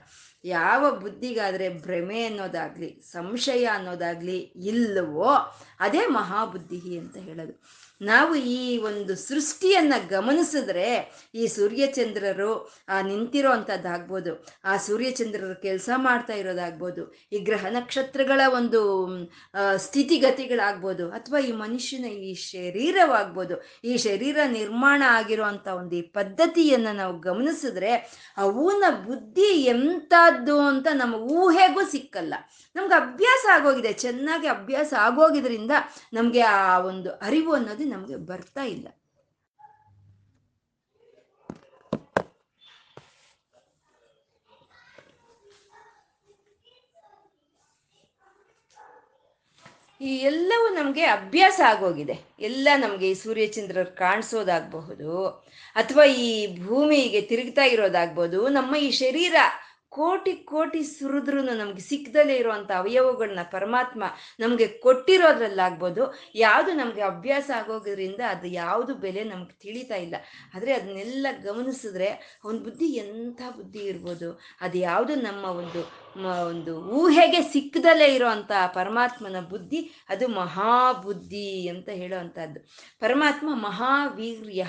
ಯಾವ ಬುದ್ಧಿಗಾದರೆ ಭ್ರಮೆ ಅನ್ನೋದಾಗ್ಲಿ, ಸಂಶಯ ಅನ್ನೋದಾಗ್ಲಿ ಇಲ್ಲವೋ, ಅದೇ ಮಹಾಬುದ್ಧಿ ಅಂತ ಹೇಳೋದು. ನಾವು ಈ ಒಂದು ಸೃಷ್ಟಿಯನ್ನ ಗಮನಿಸಿದ್ರೆ ಈ ಸೂರ್ಯಚಂದ್ರರು, ಆ ನಿಂತಿರೋ ಅಂಥದ್ದಾಗ್ಬೋದು ಆ ಸೂರ್ಯಚಂದ್ರರು ಕೆಲಸ ಮಾಡ್ತಾ ಇರೋದಾಗ್ಬೋದು, ಈ ಗ್ರಹ ನಕ್ಷತ್ರಗಳ ಒಂದು ಸ್ಥಿತಿಗತಿಗಳಾಗ್ಬೋದು, ಅಥವಾ ಈ ಮನುಷ್ಯನ ಈ ಶರೀರವಾಗ್ಬೋದು, ಈ ಶರೀರ ನಿರ್ಮಾಣ ಆಗಿರೋ ಅಂಥ ಒಂದು ಈ ಪದ್ಧತಿಯನ್ನು ನಾವು ಗಮನಿಸಿದ್ರೆ, ಅವನ ಬುದ್ಧಿ ಎಂಥದ್ದು ಅಂತ ನಮ್ಮ ಊಹೆಗೂ ಸಿಕ್ಕಲ್ಲ. ನಮ್ಗೆ ಅಭ್ಯಾಸ ಆಗೋಗಿದೆ, ಚೆನ್ನಾಗಿ ಅಭ್ಯಾಸ ಆಗೋಗಿದ್ರಿಂದ ನಮಗೆ ಆ ಒಂದು ಅರಿವು ಅನ್ನೋದು ನಮಗೆ ಬರ್ತಾ ಇಲ್ಲ. ಈ ಎಲ್ಲವೂ ನಮಗೆ ಅಭ್ಯಾಸ ಆಗೋಗಿದೆ. ಎಲ್ಲ ನಮಗೆ ಈ ಸೂರ್ಯಚಂದ್ರರು ಕಾಣಿಸೋದಾಗಬಹುದು, ಅಥವಾ ಈ ಭೂಮಿಗೆ ತಿರುಗ್ತಾ ಇರೋದಾಗ್ಬೋದು ನಮ್ಮ ಈ ಶರೀರ ಕೋಟಿ ಕೋಟಿ ಸುರಿದ್ರೂ ನಮ್ಗೆ ಸಿಕ್ಕದಲ್ಲೇ ಇರುವಂತ ಅವಯವಗಳನ್ನ ಪರಮಾತ್ಮ ನಮಗೆ ಕೊಟ್ಟಿರೋದ್ರಲ್ಲಾಗ್ಬೋದು, ಯಾವುದು ನಮಗೆ ಅಭ್ಯಾಸ ಆಗೋದ್ರಿಂದ ಅದು ಯಾವುದು ಬೆಲೆ ನಮ್ಗೆ ತಿಳಿತಾ ಇಲ್ಲ. ಆದರೆ ಅದನ್ನೆಲ್ಲ ಗಮನಿಸಿದ್ರೆ ಅವನ ಬುದ್ಧಿ ಎಂಥ ಬುದ್ಧಿ ಇರ್ಬೋದು, ಅದು ಯಾವುದು ನಮ್ಮ ಒಂದು ಒಂದು ಊಹೆಗೆ ಸಿಕ್ಕದಲ್ಲೇ ಇರೋವಂಥ ಪರಮಾತ್ಮನ ಬುದ್ಧಿ, ಅದು ಮಹಾಬುದ್ಧಿ ಅಂತ ಹೇಳೋವಂಥದ್ದು. ಪರಮಾತ್ಮ ಮಹಾವೀರ್ಯ.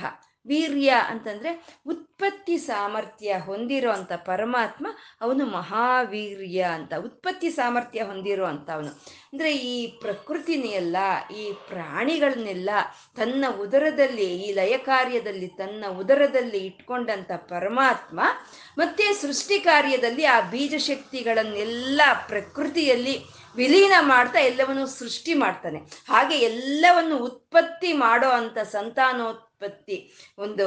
ವೀರ್ಯ ಅಂತಂದ್ರೆ ಉತ್ಪತ್ತಿ ಸಾಮರ್ಥ್ಯ ಹೊಂದಿರೋ ಪರಮಾತ್ಮ ಅವನು ಮಹಾವೀರ್ಯ ಅಂತ, ಉತ್ಪತ್ತಿ ಸಾಮರ್ಥ್ಯ ಹೊಂದಿರೋ ಅವನು. ಅಂದ್ರೆ ಈ ಪ್ರಕೃತಿನೆಲ್ಲ, ಈ ಪ್ರಾಣಿಗಳನ್ನೆಲ್ಲ ತನ್ನ ಉದರದಲ್ಲಿ, ಈ ಲಯ ಕಾರ್ಯದಲ್ಲಿ, ತನ್ನ ಉದರದಲ್ಲಿ ಇಟ್ಕೊಂಡಂತ ಪರಮಾತ್ಮ ಮತ್ತೆ ಸೃಷ್ಟಿ ಕಾರ್ಯದಲ್ಲಿ ಆ ಬೀಜ ಶಕ್ತಿಗಳನ್ನೆಲ್ಲ ಪ್ರಕೃತಿಯಲ್ಲಿ ವಿಲೀನ ಮಾಡ್ತಾ ಎಲ್ಲವನ್ನು ಸೃಷ್ಟಿ ಮಾಡ್ತಾನೆ. ಹಾಗೆ ಎಲ್ಲವನ್ನು ಉತ್ಪತ್ತಿ ಮಾಡೋ ಅಂತ ಸಂತಾನೋ ಉತ್ಪತ್ತಿ ಒಂದು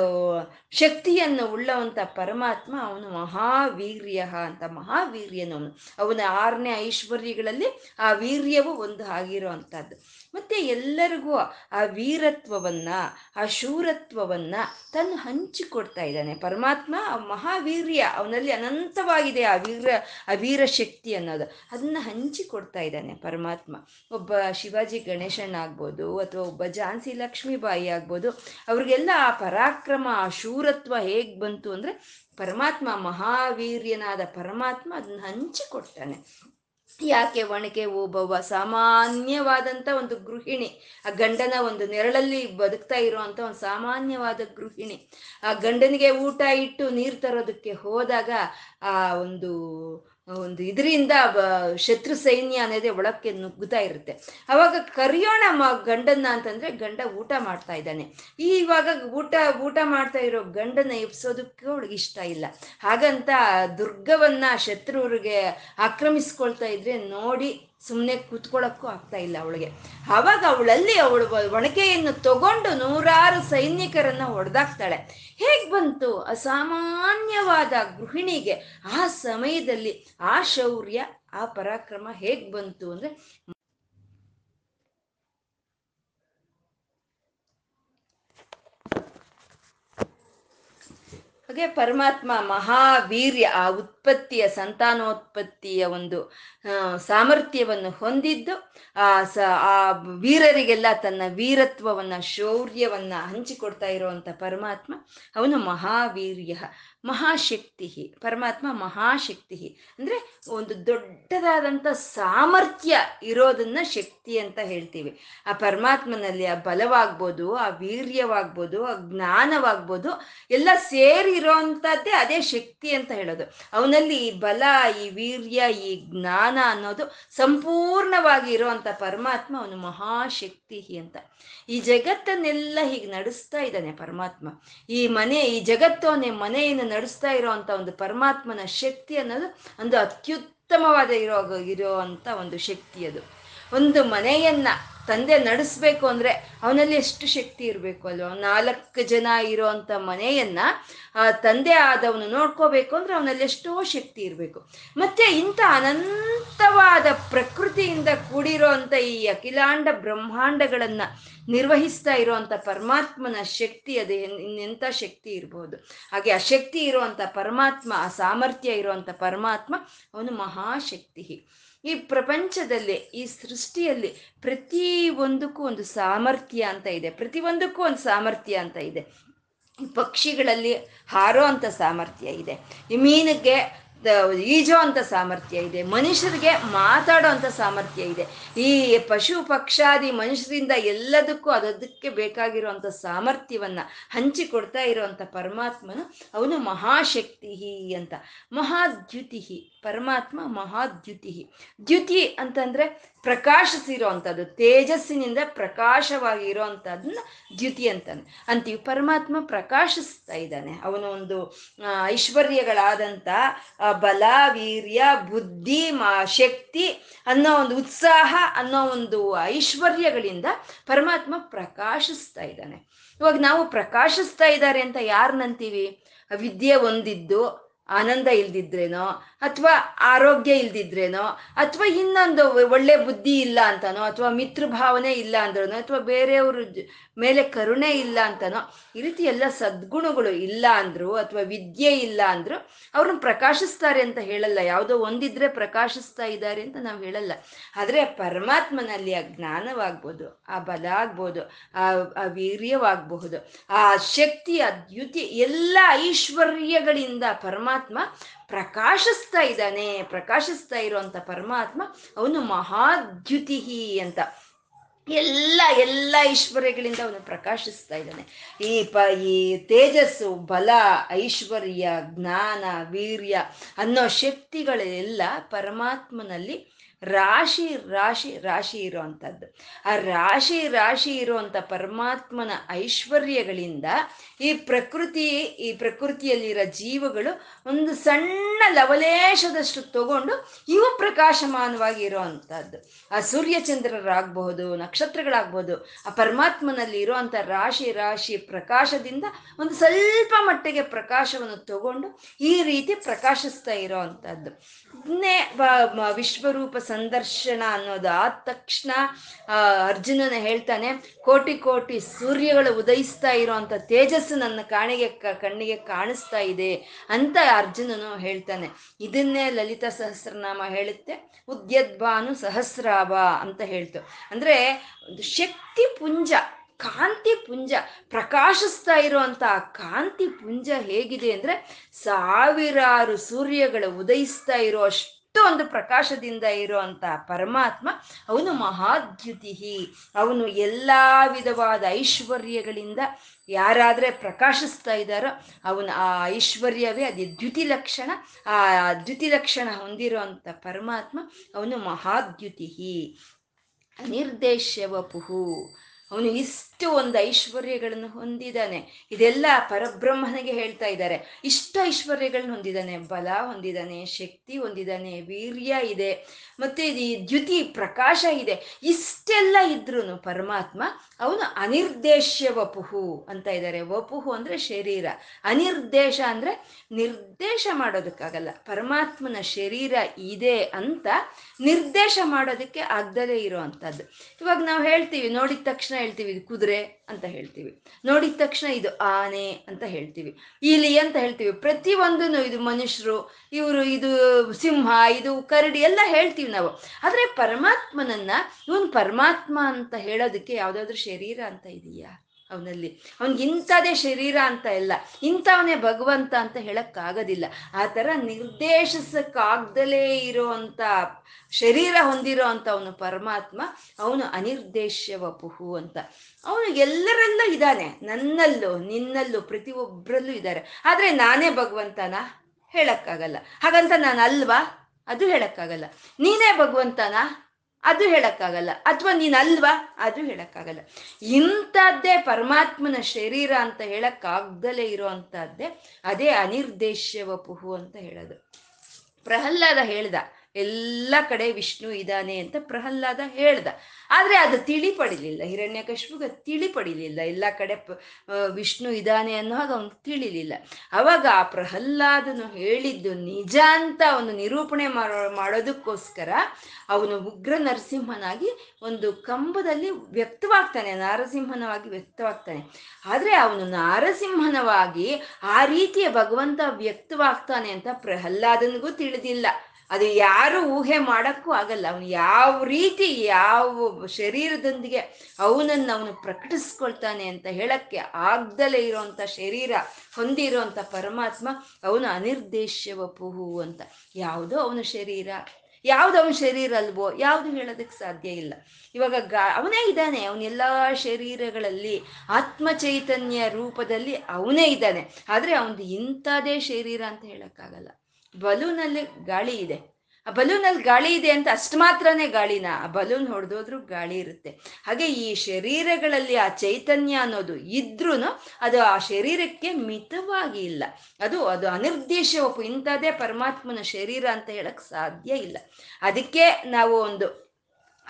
ಶಕ್ತಿಯನ್ನು ಉಳ್ಳವಂತ ಪರಮಾತ್ಮ ಅವನು ಮಹಾವೀರ್ಯ ಅಂತ ಮಹಾವೀರ್ಯನವನು. ಅವನ ಆರನೇ ಐಶ್ವರ್ಯಗಳಲ್ಲಿ ಆ ವೀರ್ಯವು ಒಂದು ಆಗಿರುವಂಥದ್ದು ಮತ್ತೆ ಎಲ್ಲರಿಗೂ ಆ ವೀರತ್ವವನ್ನ, ಆ ಶೂರತ್ವವನ್ನ ತನ್ನ ಹಂಚಿಕೊಡ್ತಾ ಇದ್ದಾನೆ. ಪರಮಾತ್ಮ ಮಹಾವೀರ್ಯ ಅವನಲ್ಲಿ ಅನಂತವಾಗಿದೆ ಆ ವೀರ ಆ ವೀರ ಶಕ್ತಿ ಅನ್ನೋದು. ಅದನ್ನ ಹಂಚಿಕೊಡ್ತಾ ಇದ್ದಾನೆ ಪರಮಾತ್ಮ. ಒಬ್ಬ ಶಿವಾಜಿ ಗಣೇಶನ್ ಆಗ್ಬೋದು ಅಥವಾ ಒಬ್ಬ ಝಾನ್ಸಿ ಲಕ್ಷ್ಮೀಬಾಯಿ ಆಗ್ಬೋದು ಅವ್ರಿಗೆಲ್ಲ ಆ ಪರಾಕ್ರಮ, ಆ ಶೂರತ್ವ ಹೇಗ್ ಬಂತು ಅಂದ್ರೆ ಪರಮಾತ್ಮ ಮಹಾವೀರ್ಯನಾದ ಪರಮಾತ್ಮ ಅದನ್ನ ಹಂಚಿಕೊಡ್ತಾನೆ. ಯಾಕೆ ಒಣಕೆ ಓಬವ್ವ? ಸಾಮಾನ್ಯವಾದಂಥ ಒಂದು ಗೃಹಿಣಿ, ಆ ಗಂಡನ ಒಂದು ನೆರಳಲ್ಲಿ ಬದುಕ್ತಾ ಇರುವಂತ ಒಂದು ಸಾಮಾನ್ಯವಾದ ಗೃಹಿಣಿ. ಆ ಗಂಡನಿಗೆ ಊಟ ಇಟ್ಟು ನೀರು ತರೋದಕ್ಕೆ ಹೋದಾಗ ಆ ಒಂದು ಒಂದು ಇದರಿಂದ ಶತ್ರು ಸೈನ್ಯ ಅನ್ನೋದೇ ಒಳಕ್ಕೆ ನುಗ್ಗುತ್ತಾ ಇರುತ್ತೆ. ಅವಾಗ ಕರಿಯೋಣ ಮ, ಗಂಡನ್ನ ಅಂತಂದ್ರೆ ಗಂಡ ಊಟ ಮಾಡ್ತಾ ಇದ್ದಾನೆ. ಇವಾಗ ಊಟ ಊಟ ಮಾಡ್ತಾ ಇರೋ ಗಂಡನ ಎಬ್ಸೋದಕ್ಕೆ ಅವಳಿಗೆ ಇಷ್ಟ ಇಲ್ಲ. ಹಾಗಂತ ದುರ್ಗವನ್ನ ಶತ್ರುವ್ರಿಗೆ ಆಕ್ರಮಿಸ್ಕೊಳ್ತಾ ಇದ್ರೆ ನೋಡಿ ಸುಮ್ಮನೆ ಕೂತ್ಕೊಳ್ಳೋಕ್ಕೂ ಆಗ್ತಾ ಇಲ್ಲ ಅವಳಿಗೆ. ಅವಾಗ ಅವಳಲ್ಲಿ ಅವಳು ಒಣಕೆಯನ್ನು ತಗೊಂಡು ನೂರಾರು ಸೈನಿಕರನ್ನ ಹೊಡೆದಾಕ್ತಾಳೆ. ಹೇಗ್ ಬಂತು? ಅಸಾಮಾನ್ಯವಾದ ಗೃಹಿಣಿಗೆ ಆ ಸಮಯದಲ್ಲಿ ಆ ಶೌರ್ಯ, ಆ ಪರಾಕ್ರಮ ಹೇಗ್ ಬಂತು ಅಂದ್ರೆ ಹಾಗೆ ಪರಮಾತ್ಮ ಮಹಾವೀರ್ಯ, ಆ ಉತ್ಪತ್ತಿಯ ಸಂತಾನೋತ್ಪತ್ತಿಯ ಒಂದು ಸಾಮರ್ಥ್ಯವನ್ನು ಹೊಂದಿದ್ದು, ಆ, ಸ, ಆ ವೀರರಿಗೆಲ್ಲ ತನ್ನ ವೀರತ್ವವನ್ನ, ಶೌರ್ಯವನ್ನ ಹಂಚಿಕೊಡ್ತಾ ಇರುವಂತ ಪರಮಾತ್ಮ, ಅವನು ಮಹಾವೀರ್ಯ. ಮಹಾಶಕ್ತಿ ಪರಮಾತ್ಮ ಮಹಾಶಕ್ತಿ ಅಂದ್ರೆ ಒಂದು ದೊಡ್ಡದಾದಂಥ ಸಾಮರ್ಥ್ಯ ಇರೋದನ್ನ ಶಕ್ತಿ ಅಂತ ಹೇಳ್ತೀವಿ. ಆ ಪರಮಾತ್ಮನಲ್ಲಿ ಆ ಬಲವಾಗ್ಬೋದು, ಆ ವೀರ್ಯವಾಗ್ಬೋದು, ಆ ಜ್ಞಾನವಾಗ್ಬೋದು, ಎಲ್ಲ ಸೇರಿ ಇರೋವಂಥದ್ದೇ ಅದೇ ಶಕ್ತಿ ಅಂತ ಹೇಳೋದು. ಅವನಲ್ಲಿ ಈ ಬಲ, ಈ ವೀರ್ಯ, ಈ ಜ್ಞಾನ ಅನ್ನೋದು ಸಂಪೂರ್ಣವಾಗಿ ಇರುವಂತ ಪರಮಾತ್ಮ ಅವನು ಮಹಾಶಕ್ತಿ ಅಂತ. ಈ ಜಗತ್ತನ್ನೆಲ್ಲ ಹೀಗೆ ನಡೆಸ್ತಾ ಇದ್ದಾನೆ ಪರಮಾತ್ಮ. ಈ ಮನೆ, ಈ ಜಗತ್ತವನೇ ಮನೆಯನ್ನು ನಡೆಸ್ತಾ ಇರೋವಂಥ ಒಂದು ಪರಮಾತ್ಮನ ಶಕ್ತಿ ಅನ್ನೋದು ಒಂದು ಅತ್ಯುತ್ತಮವಾದ ಇರೋ ಇರುವಂತ ಒಂದು ಶಕ್ತಿ ಅದು. ಒಂದು ಮನೆಯನ್ನ ತಂದೆ ನಡೆಸ್ಬೇಕು ಅಂದ್ರೆ ಅವನಲ್ಲಿ ಎಷ್ಟು ಶಕ್ತಿ ಇರಬೇಕು ಅಲ್ವ? ನಾಲ್ಕು ಜನ ಇರೋಂಥ ಮನೆಯನ್ನ ತಂದೆ ಆದವನು ನೋಡ್ಕೋಬೇಕು ಅಂದ್ರೆ ಅವನಲ್ಲಿ ಎಷ್ಟೋ ಶಕ್ತಿ ಇರಬೇಕು. ಮತ್ತೆ ಇಂಥ ಅನಂತವಾದ ಪ್ರಕೃತಿಯಿಂದ ಕೂಡಿರೋ ಈ ಅಖಿಲಾಂಡ ಬ್ರಹ್ಮಾಂಡಗಳನ್ನ ನಿರ್ವಹಿಸ್ತಾ ಇರುವಂತ ಪರಮಾತ್ಮನ ಶಕ್ತಿ ಅದು ಇನ್ನೆಂಥ ಶಕ್ತಿ ಇರ್ಬೋದು. ಹಾಗೆ ಆ ಶಕ್ತಿ ಇರುವಂತ ಪರಮಾತ್ಮ, ಆ ಸಾಮರ್ಥ್ಯ ಇರುವಂತ ಪರಮಾತ್ಮ ಅವನು ಮಹಾಶಕ್ತಿ. ಈ ಪ್ರಪಂಚದಲ್ಲಿ, ಈ ಸೃಷ್ಟಿಯಲ್ಲಿ ಪ್ರತಿ ಒಂದಕ್ಕೂ ಒಂದು ಸಾಮರ್ಥ್ಯ ಅಂತ ಇದೆ. ಪ್ರತಿ ಒಂದಕ್ಕೂ ಒಂದು ಸಾಮರ್ಥ್ಯ ಅಂತ ಇದೆ. ಪಕ್ಷಿಗಳಲ್ಲಿ ಹಾರೋ ಅಂತ ಸಾಮರ್ಥ್ಯ ಇದೆ. ಈ ಮೀನಿಗೆ ಈಜೋ ಅಂತ ಸಾಮರ್ಥ್ಯ ಇದೆ. ಮನುಷ್ಯರಿಗೆ ಮಾತಾಡೋ ಅಂತ ಸಾಮರ್ಥ್ಯ ಇದೆ. ಈ ಪಶು ಪಕ್ಷಾದಿ ಮನುಷ್ಯರಿಂದ ಎಲ್ಲದಕ್ಕೂ ಅದಕ್ಕೆ ಬೇಕಾಗಿರುವಂಥ ಸಾಮರ್ಥ್ಯವನ್ನ ಹಂಚಿಕೊಡ್ತಾ ಇರುವಂತ ಪರಮಾತ್ಮನು ಅವನು ಮಹಾಶಕ್ತಿ ಅಂತ. ಮಹಾದ್ಯುತಿ ಪರಮಾತ್ಮ ಮಹಾದ್ಯುತಿ ದ್ಯುತಿ ಅಂತಂದ್ರೆ ಪ್ರಕಾಶಿಸಿರೋ ಅಂಥದ್ದು ತೇಜಸ್ಸಿನಿಂದ ಪ್ರಕಾಶವಾಗಿ ಇರೋವಂಥದ್ದನ್ನ ದ್ಯುತಿ ಅಂತ ಅಂತೀವಿ, ಪರಮಾತ್ಮ ಪ್ರಕಾಶಿಸ್ತಾ ಇದ್ದಾನೆ. ಅವನು ಒಂದು ಐಶ್ವರ್ಯಗಳಾದಂಥ ಬಲ ವೀರ್ಯ ಬುದ್ಧಿ, ಮಾ, ಶಕ್ತಿ ಅನ್ನೋ ಒಂದು ಉತ್ಸಾಹ ಅನ್ನೋ ಒಂದು ಐಶ್ವರ್ಯಗಳಿಂದ ಪರಮಾತ್ಮ ಪ್ರಕಾಶಿಸ್ತಾ ಇದ್ದಾನೆ. ಇವಾಗ ನಾವು ಪ್ರಕಾಶಿಸ್ತಾ ಇದ್ದಾರೆ ಅಂತ ಯಾರನ್ನಂತೀವಿ ವಿದ್ಯೆ ಒಂದಿದ್ದು ಆನಂದ ಇಲ್ದಿದ್ರೇನೋ ಅಥವಾ ಆರೋಗ್ಯ ಇಲ್ದಿದ್ರೇನೋ ಅಥವಾ ಇನ್ನೊಂದು ಒಳ್ಳೆ ಬುದ್ಧಿ ಇಲ್ಲ ಅಂತನೋ ಅಥವಾ ಮಿತ್ರ ಭಾವನೆ ಇಲ್ಲ ಅಂದ್ರೂ ಅಥವಾ ಬೇರೆಯವ್ರ ಮೇಲೆ ಕರುಣೆ ಇಲ್ಲ ಅಂತನೋ ಈ ರೀತಿ ಎಲ್ಲ ಸದ್ಗುಣಗಳು ಇಲ್ಲ ಅಂದ್ರು ಅಥವಾ ವಿದ್ಯೆ ಇಲ್ಲ ಅಂದ್ರು ಅವ್ರನ್ನ ಪ್ರಕಾಶಿಸ್ತಾರೆ ಅಂತ ಹೇಳಲ್ಲ. ಯಾವುದೋ ಒಂದಿದ್ರೆ ಪ್ರಕಾಶಿಸ್ತಾ ಇದ್ದಾರೆ ಅಂತ ನಾವು ಹೇಳಲ್ಲ. ಆದರೆ ಪರಮಾತ್ಮನಲ್ಲಿ ಆ ಜ್ಞಾನವಾಗ್ಬೋದು, ಆ ಬಲ ಆಗ್ಬೋದು ಆ ವೀರ್ಯವಾಗಬಹುದು, ಆ ಶಕ್ತಿ, ಆ ದ್ಯುತಿ ಎಲ್ಲ ಐಶ್ವರ್ಯಗಳಿಂದ ಪರಮಾತ್ಮ ಪ್ರಕಾಶಿಸ್ತಾ ಇದ್ದಾನೆ, ಪ್ರಕಾಶಿಸ್ತಾ ಇರುವಂತ ಪರಮಾತ್ಮ ಅವನು ಮಹಾದ್ಯುತಿ ಅಂತ. ಎಲ್ಲ ಎಲ್ಲ ಐಶ್ವರ್ಯಗಳಿಂದ ಅವನು ಪ್ರಕಾಶಿಸ್ತಾ ಇದ್ದಾನೆ. ಈ ಪ, ಈ ತೇಜಸ್ಸು, ಬಲ, ಐಶ್ವರ್ಯ, ಜ್ಞಾನ, ವೀರ್ಯ ಅನ್ನೋ ಶಕ್ತಿಗಳೆಲ್ಲ ಪರಮಾತ್ಮನಲ್ಲಿ ರಾಶಿ ರಾಶಿ ರಾಶಿ ಇರುವಂಥದ್ದು ಆ ರಾಶಿ ರಾಶಿ ಇರುವಂಥ ಪರಮಾತ್ಮನ ಐಶ್ವರ್ಯಗಳಿಂದ ಈ ಪ್ರಕೃತಿ, ಈ ಪ್ರಕೃತಿಯಲ್ಲಿರೋ ಜೀವಗಳು ಒಂದು ಸಣ್ಣ ಲವಲೇಶದಷ್ಟು ತಗೊಂಡು ಇವು ಪ್ರಕಾಶಮಾನವಾಗಿ ಇರೋವಂಥದ್ದು ಆ ಸೂರ್ಯಚಂದ್ರರಾಗಬಹುದು ನಕ್ಷತ್ರಗಳಾಗ್ಬೋದು ಆ ಪರಮಾತ್ಮನಲ್ಲಿ ಇರುವಂಥ ರಾಶಿ ರಾಶಿ ಪ್ರಕಾಶದಿಂದ ಒಂದು ಸ್ವಲ್ಪ ಮಟ್ಟಿಗೆ ಪ್ರಕಾಶವನ್ನು ತಗೊಂಡು ಈ ರೀತಿ ಪ್ರಕಾಶಿಸ್ತಾ ಇರೋವಂಥದ್ದು ವಿಶ್ವರೂಪ ಸಂದರ್ಶನ ಅನ್ನೋದು ಆದ ತಕ್ಷಣ ಅರ್ಜುನನ ಹೇಳ್ತಾನೆ, ಕೋಟಿ ಕೋಟಿ ಸೂರ್ಯಗಳು ಉದಯಿಸ್ತಾ ಇರುವಂತ ತೇಜಸ್ಸು ನನ್ನ ಕಾಣಿಗೆ ಕಣ್ಣಿಗೆ ಕಾಣಿಸ್ತಾ ಇದೆ ಅಂತ ಅರ್ಜುನನು ಹೇಳ್ತಾನೆ. ಇದನ್ನೇ ಲಲಿತಾ ಸಹಸ್ರನಾಮ ಹೇಳುತ್ತೆ. ಉದ್ಯದ್ಭಾನು ಸಹಸ್ರಾಭ ಅಂತ ಹೇಳ್ತು. ಅಂದ್ರೆ ಒಂದು ಶಕ್ತಿ ಪುಂಜ, ಕಾಂತಿ ಪುಂಜ, ಪ್ರಕಾಶಿಸ್ತಾ ಇರುವಂತ ಕಾಂತಿ ಪುಂಜ ಹೇಗಿದೆ ಅಂದ್ರೆ ಸಾವಿರಾರು ಸೂರ್ಯಗಳು ಉದಯಿಸ್ತಾ ಇರೋ ಅಷ್ಟು ಒಂದು ಪ್ರಕಾಶದಿಂದ ಇರುವಂತ ಪರಮಾತ್ಮ ಅವನು ಮಹಾದ್ಯುತಿ ಅವನು ಎಲ್ಲಾ ವಿಧವಾದ ಐಶ್ವರ್ಯಗಳಿಂದ ಯಾರಾದ್ರೆ ಪ್ರಕಾಶಿಸ್ತಾ ಇದ್ದಾರೋ ಅವನ ಆ ಐಶ್ವರ್ಯವೇ ಅದೇ ದ್ಯುತಿ ಲಕ್ಷಣ. ಆ ದ್ಯುತಿ ಲಕ್ಷಣ ಹೊಂದಿರುವಂತ ಪರಮಾತ್ಮ ಅವನು ಮಹಾದ್ಯುತಿ ನಿರ್ದೇಶವಪುಹು ಅವನು ಅವನು ಇಷ್ಟು ಒಂದು ಐಶ್ವರ್ಯಗಳನ್ನು ಹೊಂದಿದ್ದಾನೆ. ಇದೆಲ್ಲ ಪರಬ್ರಹ್ಮನಿಗೆ ಹೇಳ್ತಾ ಇದ್ದಾರೆ. ಇಷ್ಟ ಐಶ್ವರ್ಯಗಳನ್ನ ಹೊಂದಿದ್ದಾನೆ. ಬಲ ಹೊಂದಿದ್ದಾನೆ, ಶಕ್ತಿ ಹೊಂದಿದ್ದಾನೆ, ವೀರ್ಯ ಇದೆ. ಮತ್ತೆ ಈ ದ್ಯುತಿ ಪ್ರಕಾಶ ಇದೆ. ಇಷ್ಟೆಲ್ಲ ಇದ್ರೂ ಪರಮಾತ್ಮ ಅವನು ಅನಿರ್ದೇಶ್ಯ ವಪುಹು ಅಂತ ಇದ್ದಾರೆ. ವಪುಹು ಅಂದ್ರೆ ಶರೀರ. ಅನಿರ್ದೇಶ ಅಂದ್ರೆ ನಿರ್ದೇಶ ಮಾಡೋದಕ್ಕಾಗಲ್ಲ. ಪರಮಾತ್ಮನ ಶರೀರ ಇದೆ ಅಂತ ನಿರ್ದೇಶ ಮಾಡೋದಕ್ಕೆ ಆಗ್ದಲೇ ಇರೋ ಇವಾಗ ನಾವು ಹೇಳ್ತೀವಿ, ನೋಡಿದ ತಕ್ಷಣ ಹೇಳ್ತೀವಿ, ಇದು ಕುದುರೆ ಅಂತ ಹೇಳ್ತೀವಿ. ನೋಡಿದ ತಕ್ಷಣ ಇದು ಆನೆ ಅಂತ ಹೇಳ್ತೀವಿ. ಇಲಿ ಅಂತ ಹೇಳ್ತೀವಿ. ಪ್ರತಿಯೊಂದನ್ನು ಇದು ಮನುಷ್ಯರು, ಇವರು ಇದು ಸಿಂಹ, ಇದು ಕರಡಿ ಎಲ್ಲ ಹೇಳ್ತೀವಿ ನಾವು. ಆದ್ರೆ ಪರಮಾತ್ಮನನ್ನ ಇವನು ಪರಮಾತ್ಮ ಅಂತ ಹೇಳೋದಕ್ಕೆ ಯಾವ್ದಾದ್ರು ಶರೀರ ಅಂತ ಇದೆಯಾ? ಅವನಲ್ಲಿ. ಅವನಿಗೆ ಇಂಥದೇ ಶರೀರ ಅಂತ ಇಲ್ಲ. ಇಂಥವನೇ ಭಗವಂತ ಅಂತ ಹೇಳಕ್ಕಾಗೋದಿಲ್ಲ. ಆ ಥರ ನಿರ್ದೇಶಿಸಕ್ಕಾಗ್ದಲೇ ಇರೋವಂಥ ಶರೀರ ಹೊಂದಿರೋ ಅಂತ ಅವನು ಪರಮಾತ್ಮ, ಅವನು ಅನಿರ್ದೇಶ್ಯ ವಪುಹು ಅಂತ. ಅವನು ಎಲ್ಲರಲ್ಲೂ ಇದ್ದಾನೆ. ನನ್ನಲ್ಲೂ, ನಿನ್ನಲ್ಲೂ ಪ್ರತಿಯೊಬ್ಬರಲ್ಲೂ ಇದ್ದಾರೆ. ಆದರೆ ನಾನೇ ಭಗವಂತನ ಹೇಳಕ್ಕಾಗಲ್ಲ. ಹಾಗಂತ ನಾನು ಅಲ್ವಾ ಅದು ಹೇಳಕ್ಕಾಗಲ್ಲ. ನೀನೇ ಭಗವಂತನ ಅದು ಹೇಳಕ್ಕಾಗಲ್ಲ. ಅಥವಾ ನೀನ್ ಅಲ್ವಾ ಅದು ಹೇಳಕ್ಕಾಗಲ್ಲ. ಇಂಥದ್ದೇ ಪರಮಾತ್ಮನ ಶರೀರ ಅಂತ ಹೇಳಕ್ಕಾಗ್ದಲೇ ಅಂತದ್ದೇ ಅದೇ ಅನಿರ್ದೇಶ್ಯ ಪುಹು ಅಂತ ಹೇಳೋದು. ಪ್ರಹ್ಲಾದ ಹೇಳ್ದ ಎಲ್ಲ ಕಡೆ ವಿಷ್ಣು ಇದ್ದಾನೆ ಅಂತ ಪ್ರಹ್ಲಾದ ಹೇಳ್ದ. ಆದ್ರೆ ಅದು ತಿಳಿ ಪಡಿಲಿಲ್ಲ ಹಿರಣ್ಯಕಶ್ಮಿಗೆ ತಿಳಿ ಪಡಿಲಿಲ್ಲ ಎಲ್ಲ ಕಡೆ ವಿಷ್ಣು ಇದ್ದಾನೆ ಅನ್ನೋ ಹಾಗೆ ಅವನು ತಿಳಿಲಿಲ್ಲ. ಅವಾಗ ಆ ಪ್ರಹ್ಲಾದನು ಹೇಳಿದ್ದು ನಿಜ ಅಂತ ಅವನು ನಿರೂಪಣೆ ಮಾಡೋ, ಮಾಡೋದಕ್ಕೋಸ್ಕರ ಅವನು ಉಗ್ರ ನರಸಿಂಹನಾಗಿ ಒಂದು ಕಂಬದಲ್ಲಿ ವ್ಯಕ್ತವಾಗ್ತಾನೆ, ನಾರಸಿಂಹನವಾಗಿ ವ್ಯಕ್ತವಾಗ್ತಾನೆ. ಆದ್ರೆ ಅವನು ನಾರಸಿಂಹನವಾಗಿ ಆ ರೀತಿಯ ಭಗವಂತ ವ್ಯಕ್ತವಾಗ್ತಾನೆ ಅಂತ ಪ್ರಹ್ಲಾದನಿಗೂ ತಿಳಿದಿಲ್ಲ. ಅದು ಯಾರು ಊಹೆ ಮಾಡಕ್ಕೂ ಆಗಲ್ಲ. ಅವನು ಯಾವ ರೀತಿ, ಯಾವ ಶರೀರದೊಂದಿಗೆ ಅವನನ್ನು ಅವನು ಪ್ರಕಟಿಸ್ಕೊಳ್ತಾನೆ ಅಂತ ಹೇಳಕ್ಕೆ ಆಗ್ದಲೇ ಇರೋಂಥ ಶರೀರ ಹೊಂದಿರೋಂಥ ಪರಮಾತ್ಮ ಅವನು ಅನಿರ್ದೇಶ್ಯವಪುಹು ಅಂತ. ಯಾವುದೋ ಅವನ ಶರೀರ. ಯಾವ್ದು ಅವನ ಶರೀರ ಅಲ್ವೋ, ಯಾವುದು ಹೇಳೋದಕ್ಕೆ ಸಾಧ್ಯ ಇಲ್ಲ. ಇವಾಗ ಗಾ, ಅವನೇ ಇದ್ದಾನೆ. ಅವನೆಲ್ಲ ಶರೀರಗಳಲ್ಲಿ ಆತ್ಮ ಚೈತನ್ಯ ರೂಪದಲ್ಲಿ ಅವನೇ ಇದ್ದಾನೆ. ಆದರೆ ಅವನದು ಇಂಥದೇ ಶರೀರ ಅಂತ ಹೇಳಕ್ಕಾಗಲ್ಲ. ಬಲೂನಲ್ಲಿ ಗಾಳಿ ಇದೆ. ಆ ಬಲೂನಲ್ಲಿ ಗಾಳಿ ಇದೆ ಅಂತ ಅಷ್ಟು ಮಾತ್ರನೇ ಗಾಳಿನ. ಆ ಬಲೂನ್ ಹೊಡೆದೋದ್ರೂ ಗಾಳಿ ಇರುತ್ತೆ. ಹಾಗೆ ಈ ಶರೀರಗಳಲ್ಲಿ ಆ ಚೈತನ್ಯ ಅನ್ನೋದು ಇದ್ರೂ ಅದು ಆ ಶರೀರಕ್ಕೆ ಮಿತವಾಗಿ ಇಲ್ಲ. ಅದು ಅದು ಅನಿರ್ದೇಶ ಇಂಥದ್ದೇ ಪರಮಾತ್ಮನ ಶರೀರ ಅಂತ ಹೇಳಕ್ ಸಾಧ್ಯ ಇಲ್ಲ. ಅದಕ್ಕೆ ನಾವು ಒಂದು